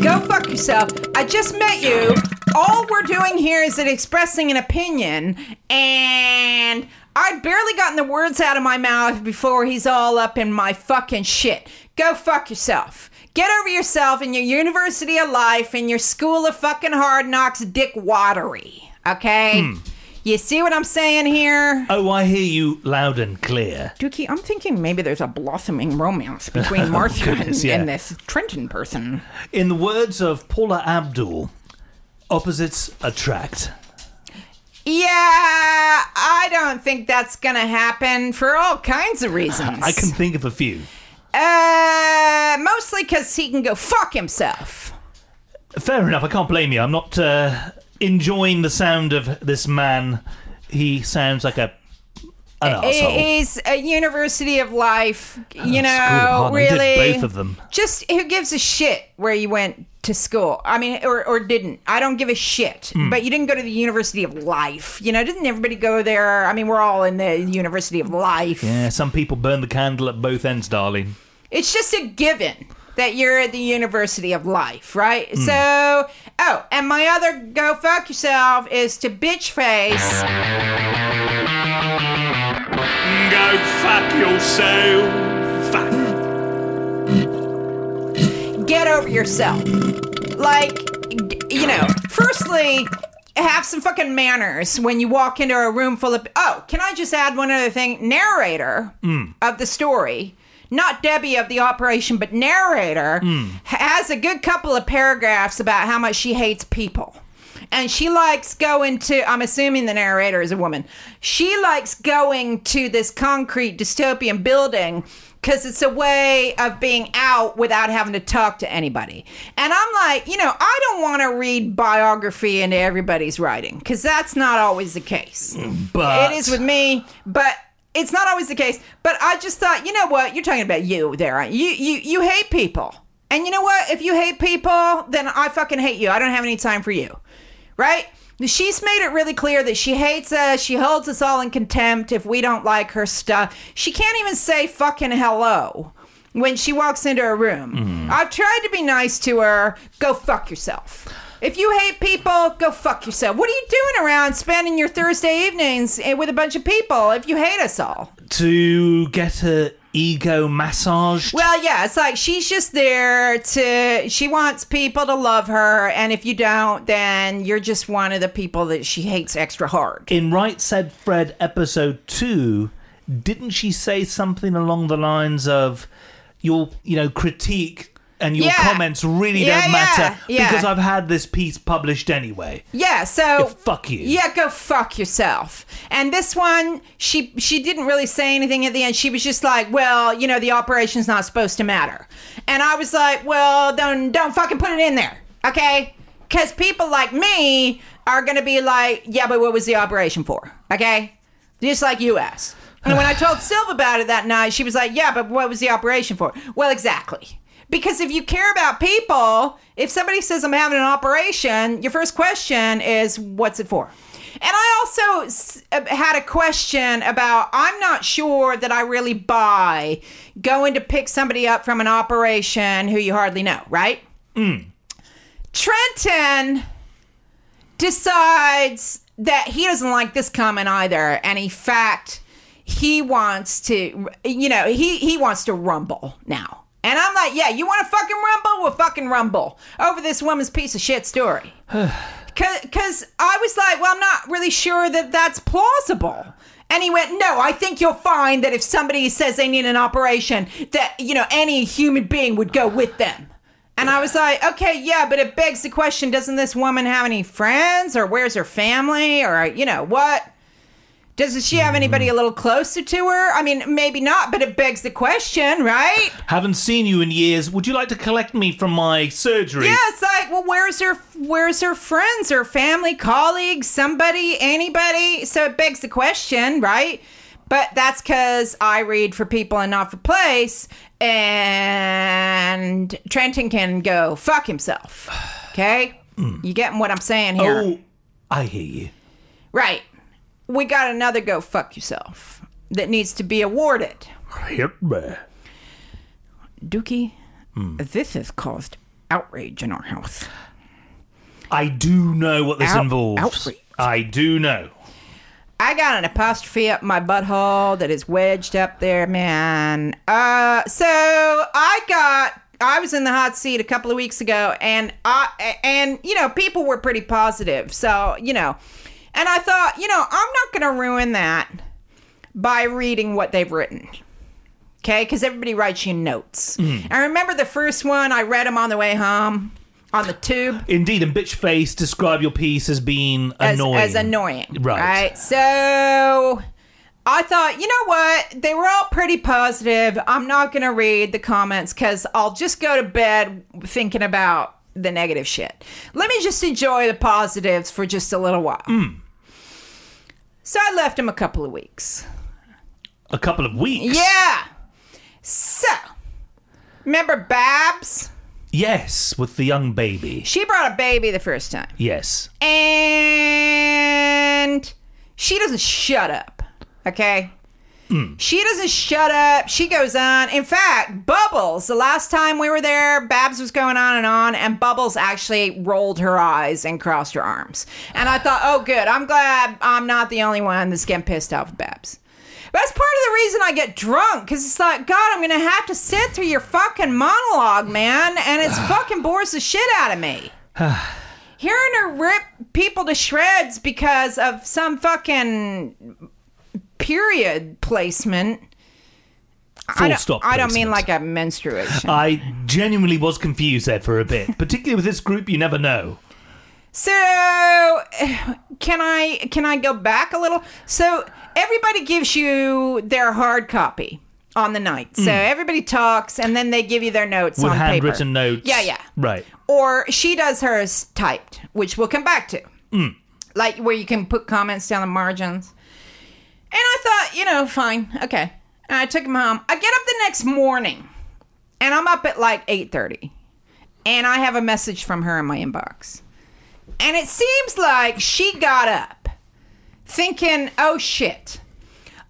Go fuck yourself. I just met you. All we're doing here is expressing an opinion, and I'd barely gotten the words out of my mouth before he's all up in my fucking shit. Go fuck yourself. Get over yourself and your University of Life and your School of fucking Hard Knocks Dick Watery. Okay? Hmm. You see what I'm saying here? Oh, I hear you loud and clear. Dukey, I'm thinking maybe there's a blossoming romance between oh, Martha and, goodness, yeah. and this Trenton person. In the words of Paula Abdul, opposites attract. Yeah, I don't think that's gonna happen for all kinds of reasons. I can think of a few. Uh, mostly because he can go fuck himself. Fair enough. I can't blame you. I'm not uh, enjoying the sound of this man. He sounds like a. He's a University of Life, you School know, Hard- I did really. both of them. Just who gives a shit where you went to school? I mean, or, or didn't. I don't give a shit. Hmm. But you didn't go to the University of Life. You know, didn't everybody go there? I mean, we're all in the University of Life. Yeah, some people burn the candle at both ends, darling. It's just a given that you're at the University of Life, right? Hmm. So, oh, and my other go fuck yourself is to bitch face. Go fuck yourself. Get over yourself. Like, you know, firstly, have some fucking manners when you walk into a room full of. Oh, can I just add one other thing? Narrator mm. of the story. Not Debbie of the operation, but narrator mm. has a good couple of paragraphs about how much she hates people. And she likes going to, I'm assuming the narrator is a woman. She likes going to this concrete dystopian building because it's a way of being out without having to talk to anybody. And I'm like, you know, I don't want to read biography into everybody's writing because that's not always the case. But It is with me, but it's not always the case. But I just thought, you know what? You're talking about you there. aren't You you you hate people. And you know what? If you hate people, then I fucking hate you. I don't have any time for you. Right? She's made it really clear that she hates us. She holds us all in contempt if we don't like her stuff. She can't even say fucking hello when she walks into a room. I've tried to be nice to her. Go fuck yourself. If you hate people, go fuck yourself. What are you doing around spending your Thursday evenings eh, with a bunch of people if you hate us all? to get her ego massaged. Well, yeah, it's like she's just there to. She wants people to love her, and if you don't, then you're just one of the people that she hates extra hard. in Write Said Fred episode two, didn't she say something along the lines of your, you know, critique and your Yeah. comments really Yeah, don't matter yeah, because I've had this piece published anyway. Yeah, so Yeah, fuck you. Yeah, go fuck yourself. And this one, she she didn't really say anything at the end. She was just like, "Well, you know, the operation's not supposed to matter." And I was like, "Well, don't don't fucking put it in there, okay?" Because people like me are gonna be like, "Yeah, but what was the operation for?" Okay, just like you asked. And when I told Silva about it that night, she was like, "Yeah, but what was the operation for?" Well, exactly. Because if you care about people, if somebody says I'm having an operation, your first question is, "What's it for?" And I also uh, had a question about I'm not sure that I really buy going to pick somebody up from an operation who you hardly know, right? Trenton decides that he doesn't like this comment either, and in fact, he wants to, you know, he he wants to rumble now. And I'm like, yeah, you want to fucking rumble? We'll fucking rumble over this woman's piece of shit story. Because I was like, well, I'm not really sure that that's plausible. And he went, no, I think you'll find that if somebody says they need an operation, that, you know, any human being would go with them. And I was like, okay, yeah, but it begs the question doesn't this woman have any friends? Or where's her family? Or, you know, what? Does she have anybody a little closer to her? I mean, maybe not, but it begs the question, right? Haven't seen you in years. Would you like to collect me from my surgery? Yeah, it's like, well, where's her where's her friends, her family, colleagues, somebody, anybody? So it begs the question, right? But that's because I read for people and not for place, and Trenton can go fuck himself. Okay, hmm. you getting what I'm saying here? Oh, I hear you. Right. We got another go fuck yourself that needs to be awarded. Hit me. Dukey, this has caused outrage in our house. I do know what this Out- involves. outrage. I do know. I got an apostrophe up my butthole that is wedged up there, man. Uh, so I got. I was in the hot seat a couple of weeks ago, and I and you know people were pretty positive. So you know, and I thought, you know, I'm not going to ruin that by reading what they've written. Okay, because everybody writes you notes. I remember the first one. I read them on the way home on the tube Indeed, and bitch face, describe your piece as being as, annoying. as annoying. Right. Right. So I thought, you know what? They were all pretty positive. I'm not going to read the comments because I'll just go to bed thinking about the negative shit. Let me just enjoy the positives for just a little while. Hmm. So I left him a couple of weeks. A couple of weeks. Yeah. So, remember Babs? Yes, with the young baby. She brought a baby the first time. Yes. and she doesn't shut up. Okay. She doesn't shut up. She goes on. In fact, Bubbles, the last time we were there, Babs was going on and on, and Bubbles actually rolled her eyes and crossed her arms. And I thought, oh, good. I'm glad I'm not the only one that's getting pissed off with Babs. That's part of the reason I get drunk, because it's like, God, I'm going to have to sit through your fucking monologue, man, and it's fucking bores the shit out of me hearing her rip people to shreds because of some fucking period placement. I don't, stop I don't mean like a menstruation. I genuinely was confused there for a bit, particularly with this group you never know. So can I can I go back a little? So everybody gives you their hard copy on the night. So everybody talks and then they give you their notes. With on handwritten paper. notes. Yeah, yeah. Right. or she does hers typed, which we'll come back to. Mm. Like where you can put comments down the margins. And I thought, you know, fine, okay. And I took him home. I get up the next morning, and I'm up at like 8:30, and I have a message from her in my inbox. And it seems like she got up thinking, oh shit.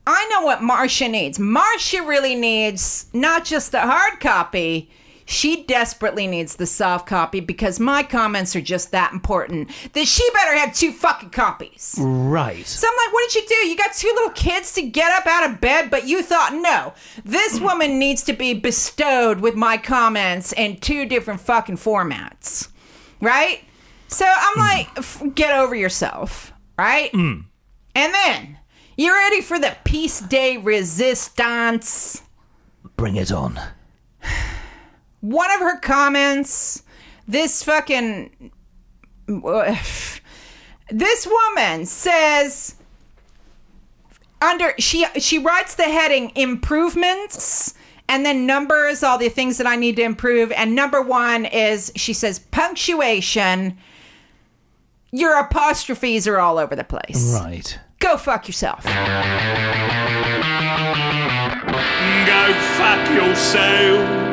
I know what Marsha needs. Marsha really needs not just the hard copy, she desperately needs the soft copy because my comments are just that important that she better have two fucking copies. Right. So I'm like, what did you do? You got two little kids to get up out of bed, but you thought, no, this woman needs to be bestowed with my comments in two different fucking formats. Right? So I'm mm. like, f- get over yourself. Right? Mm. And then, you ready for the pièce de résistance? Bring it on. one of her comments, this fucking this woman says under she she writes the heading improvements and then numbers all the things that I need to improve and number 1 is she says punctuation Your apostrophes are all over the place. Right. Go fuck yourself. Go fuck yourself.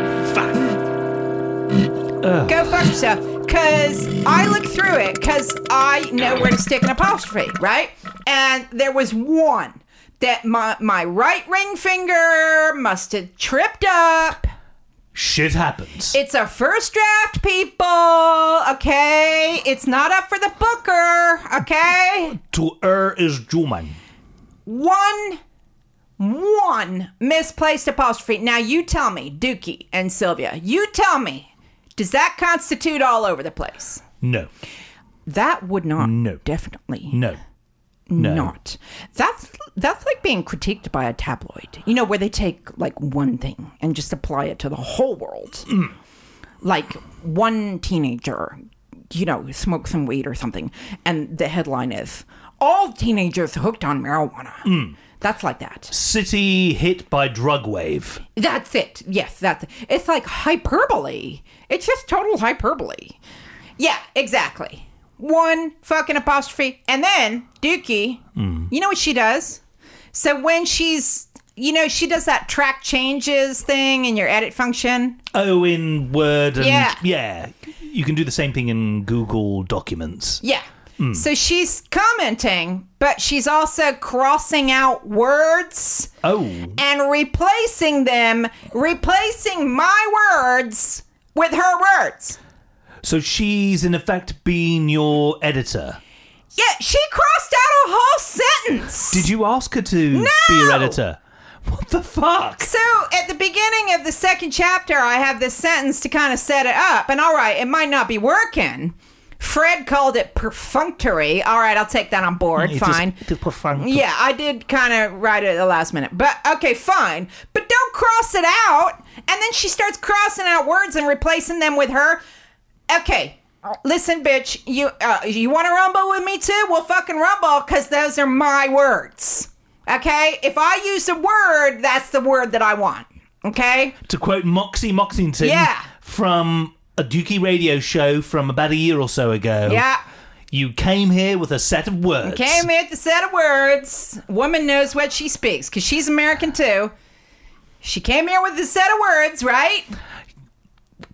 Fuck. Go fuck yourself. Cause I looked through it because I know where to stick an apostrophe, right? And there was one that my my right ring finger must have tripped up. Shit happens. It's a first draft, people. Okay, it's not up for the booker. Okay, to err is human. one, one misplaced apostrophe. Now you tell me, Dukey and Sylvia. You tell me. Does that constitute all over the place? No. That would not. No. definitely No. No. not. That's that's like being critiqued by a tabloid. You know, where they take like one thing and just apply it to the whole world. Mm. Like one teenager, you know, smokes some weed or something, and the headline is "All teenagers hooked on marijuana." Mm. That's like that. City hit by drug wave. That's it. Yes, that's it. it's like hyperbole. It's just total hyperbole. Yeah, exactly. One fucking apostrophe. And then Dukey, hmm. you know what she does? So when she's you know, she does that track changes thing in your edit function. Oh, in Word and Yeah. yeah. You can do the same thing in Google Documents. Yeah. Mm. So she's commenting, but she's also crossing out words Oh, and replacing them, replacing my words with her words. so she's in effect being your editor. Yeah, she crossed out a whole sentence. Did you ask her to be your editor? What the fuck? So at the beginning of the second chapter, I have this sentence to kind of set it up. And all right, it might not be working. Fred called it perfunctory. All right, I'll take that on board. fine. It is profound. Yeah, I did kind of write it at the last minute. But okay, fine. But don't cross it out. And then she starts crossing out words and replacing them with her. Okay. Listen, bitch, you uh, you want to rumble with me too? We'll fucking rumble because those are my words. Okay? If I use a word, that's the word that I want. Okay? To quote Moxie Moxington Yeah. from a Dukey radio show from about a year or so ago. Yeah. You came here with a set of words. Came in with a set of words. Woman knows what she speaks because she's American too. She came here with a set of words, right?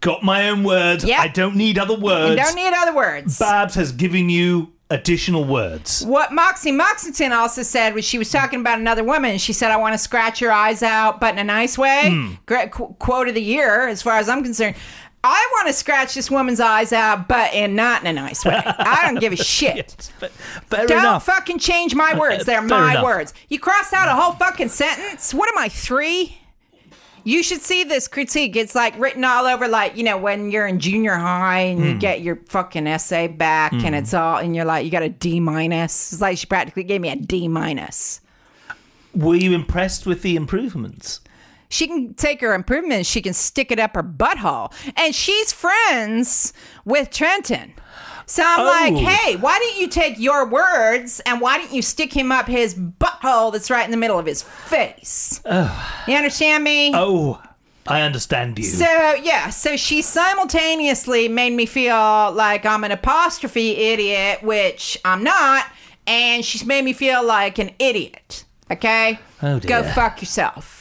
Got my own words. Yeah. I don't need other words. You don't need other words. Babs has given you additional words. what Moxie Moxington also said was she was talking about another woman. She said, I want to scratch your eyes out, but in a nice way. Hmm. Great qu- quote of the year, as far as I'm concerned. I want to scratch this woman's eyes out, but in not in a nice way. I don't give a shit. Fair Don't enough. fucking change my words. They're Fair my enough. words. You crossed out a whole fucking sentence. What am I, three? You should see this critique. It's like written all over, like, you know, when you're in junior high and Hmm. you get your fucking essay back and it's all, and you're like, you got a D minus. It's like she practically gave me a D minus. Were you impressed with the improvements? She can take her improvements, she can stick it up her butthole. And she's friends with Trenton. So I'm Oh. like, hey, why don't you take your words and why don't you stick him up his butthole that's right in the middle of his face? You understand me? Oh, I understand you. So yeah, so she simultaneously made me feel like I'm an apostrophe idiot, which I'm not, and she's made me feel like an idiot. Okay? Oh, Go fuck yourself.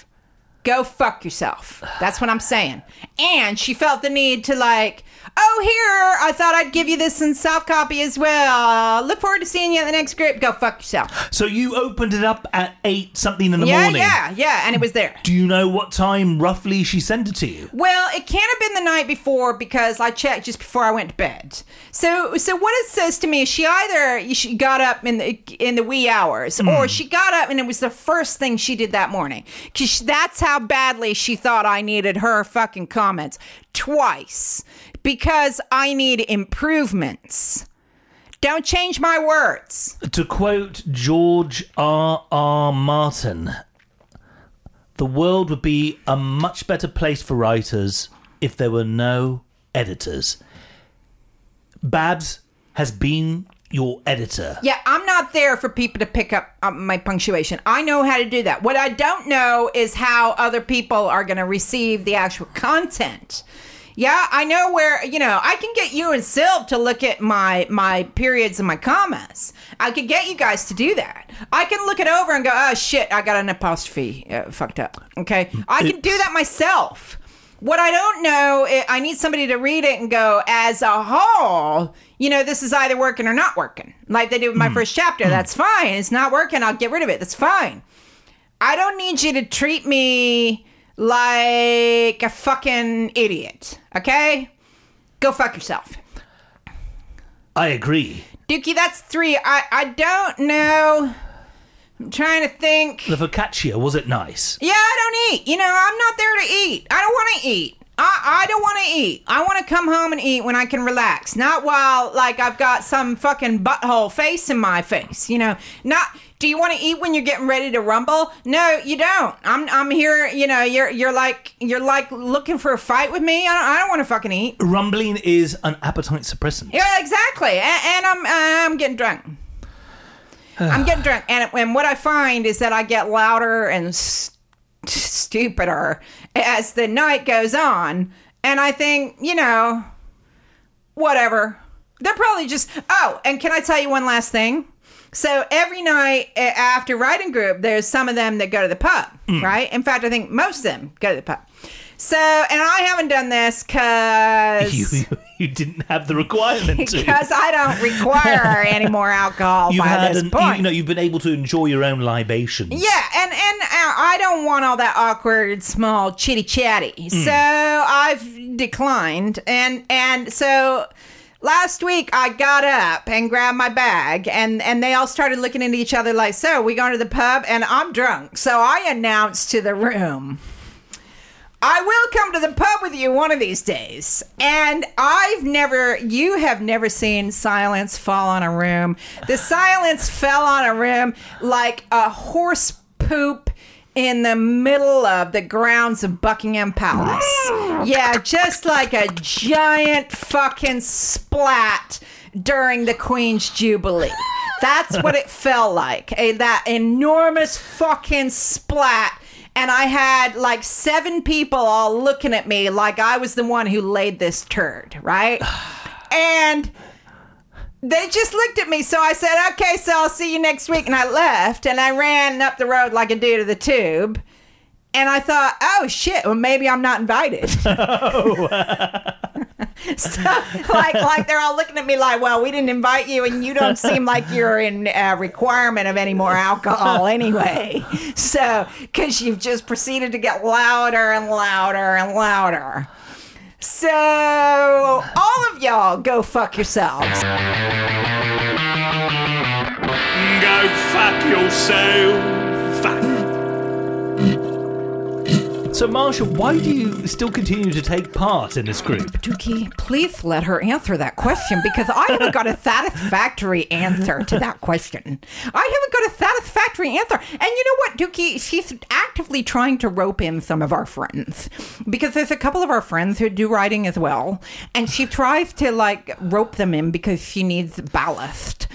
Go fuck yourself. That's what I'm saying. And she felt the need to like, oh here, I thought I'd give you this in soft copy as well. Look forward to seeing you at the next group. Go fuck yourself. so you opened it up at eight something in the yeah, morning. yeah, yeah, and it was there. Do you know what time roughly she sent it to you? Well, it can't have been the night before because I checked just before I went to bed. So, so what it says to me is she either she got up in the in the wee hours, or hmm. she got up and it was the first thing she did that morning. Because that's how badly she thought I needed her fucking comments twice. Because I need improvements. Don't change my words. To quote George R. R. Martin, the world would be a much better place for writers if there were no editors. Babs has been your editor. Yeah, I'm not there for people to pick up um, my punctuation. I know how to do that. What I don't know is how other people are going to receive the actual content. Yeah, I know where you know I can get you and Sylv to look at my my periods and my commas. I could get you guys to do that. I can look it over and go, oh shit, I got an apostrophe uh, fucked up. Okay, I can do that myself. What I don't know, I I need somebody to read it and go, as a whole, you know, this is either working or not working. Like they did with my first chapter. That's fine. It's not working. I'll get rid of it. That's fine. I don't need you to treat me like a fucking idiot, okay? Go fuck yourself. I agree. Dukey, that's three. I, I don't know. I'm trying to think. The focaccia, was it nice? Yeah, I don't eat. You know, I'm not there to eat. I don't want to eat. I, I don't want to eat. I want to come home and eat when I can relax. Not while, like, I've got some fucking butthole face in my face. You know, not. Do you want to eat when you're getting ready to rumble? No, you don't. I'm I'm here. You know, you're you're like you're like looking for a fight with me. I don't, I don't want to fucking eat. Rumbling is an appetite suppressant. Yeah, exactly. And, and I'm I'm getting drunk. I'm getting drunk, and and what I find is that I get louder and s- stupider as the night goes on, and I think you know, whatever. They're probably just. Oh, and can I tell you one last thing? So every night after writing group, there's some of them that go to the pub, right? In fact, I think most of them go to the pub. So, and I haven't done this because You, you didn't have the requirement to. because I don't require any more alcohol You've by had this an, point. you, know, you've been able to enjoy your own libations. yeah, and and uh, I don't want all that awkward, small, chitty chatty. So I've declined, and and so last week I got up and grabbed my bag, and and they all started looking at each other like, "So we going to the pub?" And I'm drunk, so I announced to the room. I will come to the pub with you one of these days. And I've never, you have never seen silence fall on a room. The silence fell on a room like a horse poop in the middle of the grounds of Buckingham Palace. Yeah, just like a giant fucking splat during the Queen's Jubilee. That's what it felt like. A, that enormous fucking splat and I had like seven people all looking at me like I was the one who laid this turd, right? and they just looked at me, so I said, "Okay, so I'll see you next week," and I left, and I ran up the road like a dude to the tube. And I thought, oh shit, well maybe I'm not invited. so, like, like they're all looking at me like, well, we didn't invite you, and you don't seem like you're in uh, requirement of any more alcohol anyway. So, because you've just proceeded to get louder and louder and louder. So, all of y'all go fuck yourselves. Go fuck yourself. So, Marshall, why do you still continue to take part in this group? Dukey, please let her answer that question because I haven't got a satisfactory answer to that question. I haven't got a satisfactory answer. And you know what, Dukey? She's actively trying to rope in some of our friends because there's a couple of our friends who do writing as well. And she tries to like rope them in because she needs ballast.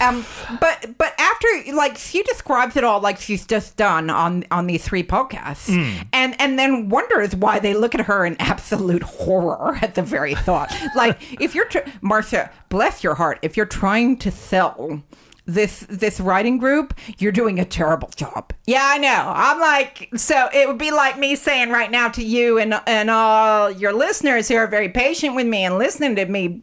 Um, but but after like she describes it all like she's just done on on these three podcasts, and and then wonders why they look at her in absolute horror at the very thought. like if you're tr- Marsha, bless your heart, if you're trying to sell this this writing group, you're doing a terrible job. Yeah, I know. I'm like, so it would be like me saying right now to you and and all your listeners who are very patient with me and listening to me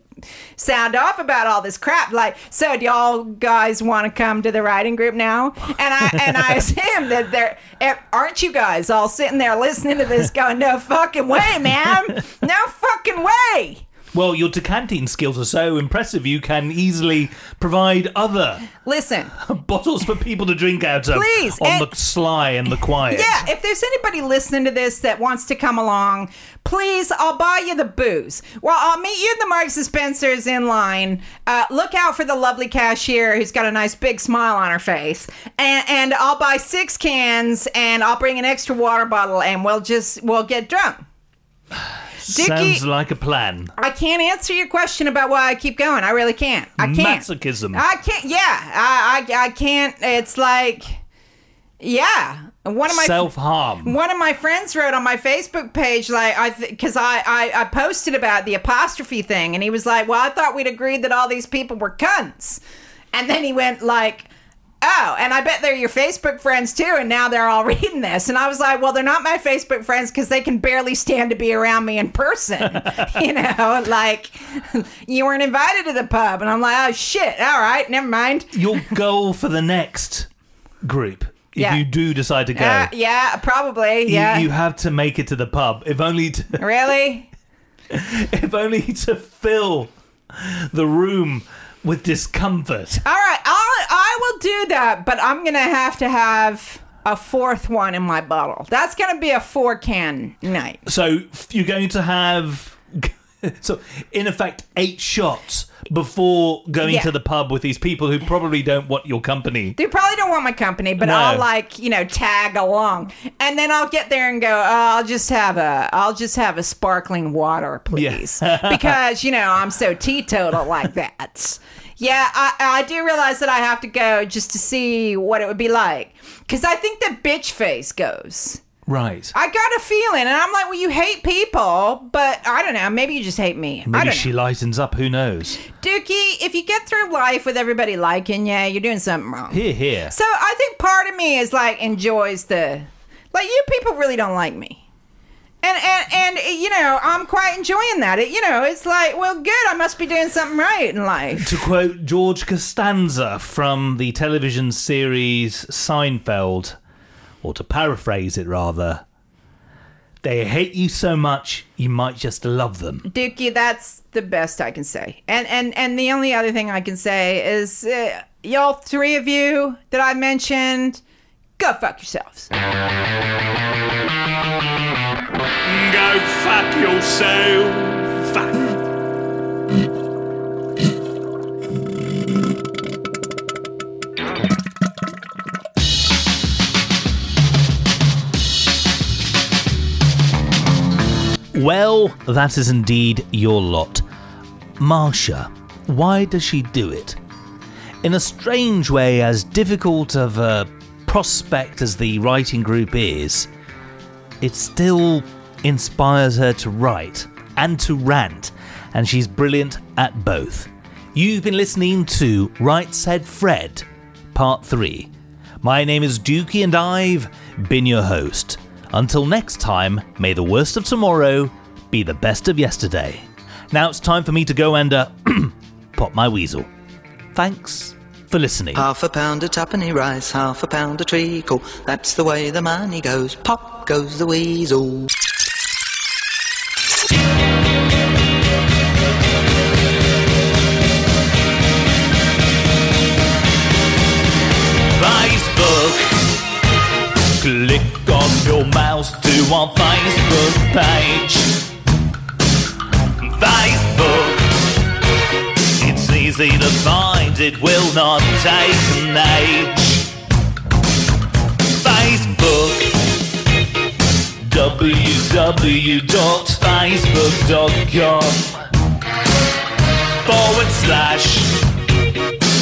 sound off about all this crap. Like, so do y'all guys want to come to the writing group now? And I and I assume that there eh, aren't you guys all sitting there listening to this, going, "No fucking way, man! No fucking way!" Well, your decanting skills are so impressive, you can easily provide other Listen, bottles for people to drink out of Please, on and- the sly and the quiet. Yeah, if there's anybody listening to this that wants to come along, please, I'll buy you the booze. Well, I'll meet you in the Marks and Spencer's in line. Uh, look out for the lovely cashier who's got a nice big smile on her face. And, and I'll buy six cans and I'll bring an extra water bottle and we'll just, we'll get drunk. Dickie- Sounds like a plan. I can't answer your question about why I keep going. I really can't. I can't. Masochism. I can't. Yeah, I, I, I can't. It's like, Yeah. One of my Self harm. one of my friends wrote on my Facebook page like I because I, I I posted about the apostrophe thing and he was like, "Well, I thought we'd agreed that all these people were cunts," and then he went like. Oh, and I bet they're your Facebook friends too, and now they're all reading this. And I was like, well, they're not my Facebook friends because they can barely stand to be around me in person. you know, like you weren't invited to the pub. And I'm like, oh, shit. All right, never mind. Your goal for the next group, if Yeah. you do decide to go, Uh, yeah, probably. you, Yeah. you have to make it to the pub, if only to, really? if only to fill the room with discomfort. All right, I'll, I will do that, but I'm gonna have to have a fourth one in my bottle. That's gonna be a four can night. So you're going to have, so in effect, eight shots before going Yeah. to the pub with these people who probably don't want your company. They probably don't want my company, but No. I'll like you know tag along, and then I'll get there and go. Oh, I'll just have a, I'll just have a sparkling water, please, because you know I'm so teetotal like that. Yeah, I, I do realize that I have to go just to see what it would be like, because I think the bitch face goes. Right. I got a feeling, and I'm like, well, you hate people, but I don't know. Maybe you just hate me. I Maybe she know. lightens up. Who knows? Dukey, if you get through life with everybody liking you, you're doing something wrong. Here, here. So I think part of me is like enjoys the, like you people really don't like me. And, and and you know I'm quite enjoying that. It you know it's like well good I must be doing something right in life. To quote George Costanza from the television series Seinfeld, or to paraphrase it rather, they hate you so much you might just love them. Dukey, that's the best I can say. And and and the only other thing I can say is uh, y'all three of you that I mentioned, go fuck yourselves. Go fuck yourself. Well, that is indeed your lot. Marsha, why does she do it? In a strange way, as difficult of a prospect as the writing group is, it still inspires her to write and to rant, and she's brilliant at both. You've been listening to Write Said Fred, Part 3. My name is Dukey and I've been your host. Until next time, may the worst of tomorrow be the best of yesterday. Now it's time for me to go and uh, pop my weasel. Thanks for listening. Half a pound of tuppenny rice, half a pound of treacle. That's the way the money goes. Pop goes the weasel. Facebook. Click on your mouse to our Facebook page. Facebook. It's easy to find, it will not take an age. Facebook. www.facebook.com forward slash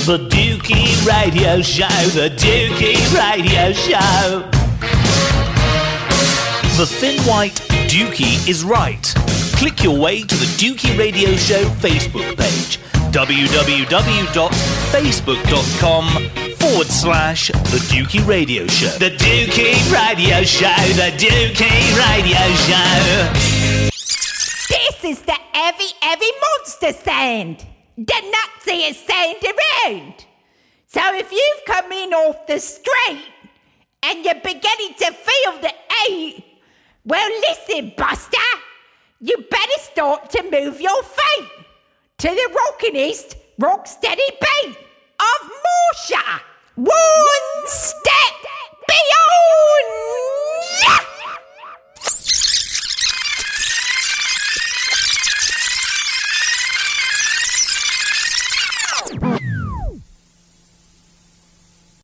the Dukey Radio Show, the Dukey Radio Show. The thin white Dukey is right. Click your way to the Dukey Radio Show Facebook page, www.facebook.com forward slash the Dukey Radio Show. The Dukey Radio Show, the Dukey Radio Show. This is the heavy, heavy monster sound. The nastiest sound around. So if you've come in off the street and you're beginning to feel the heat, well, listen, Buster, you better start to move your feet to the rockinest rock steady Beat of Marsha. One step beyond! Yeah!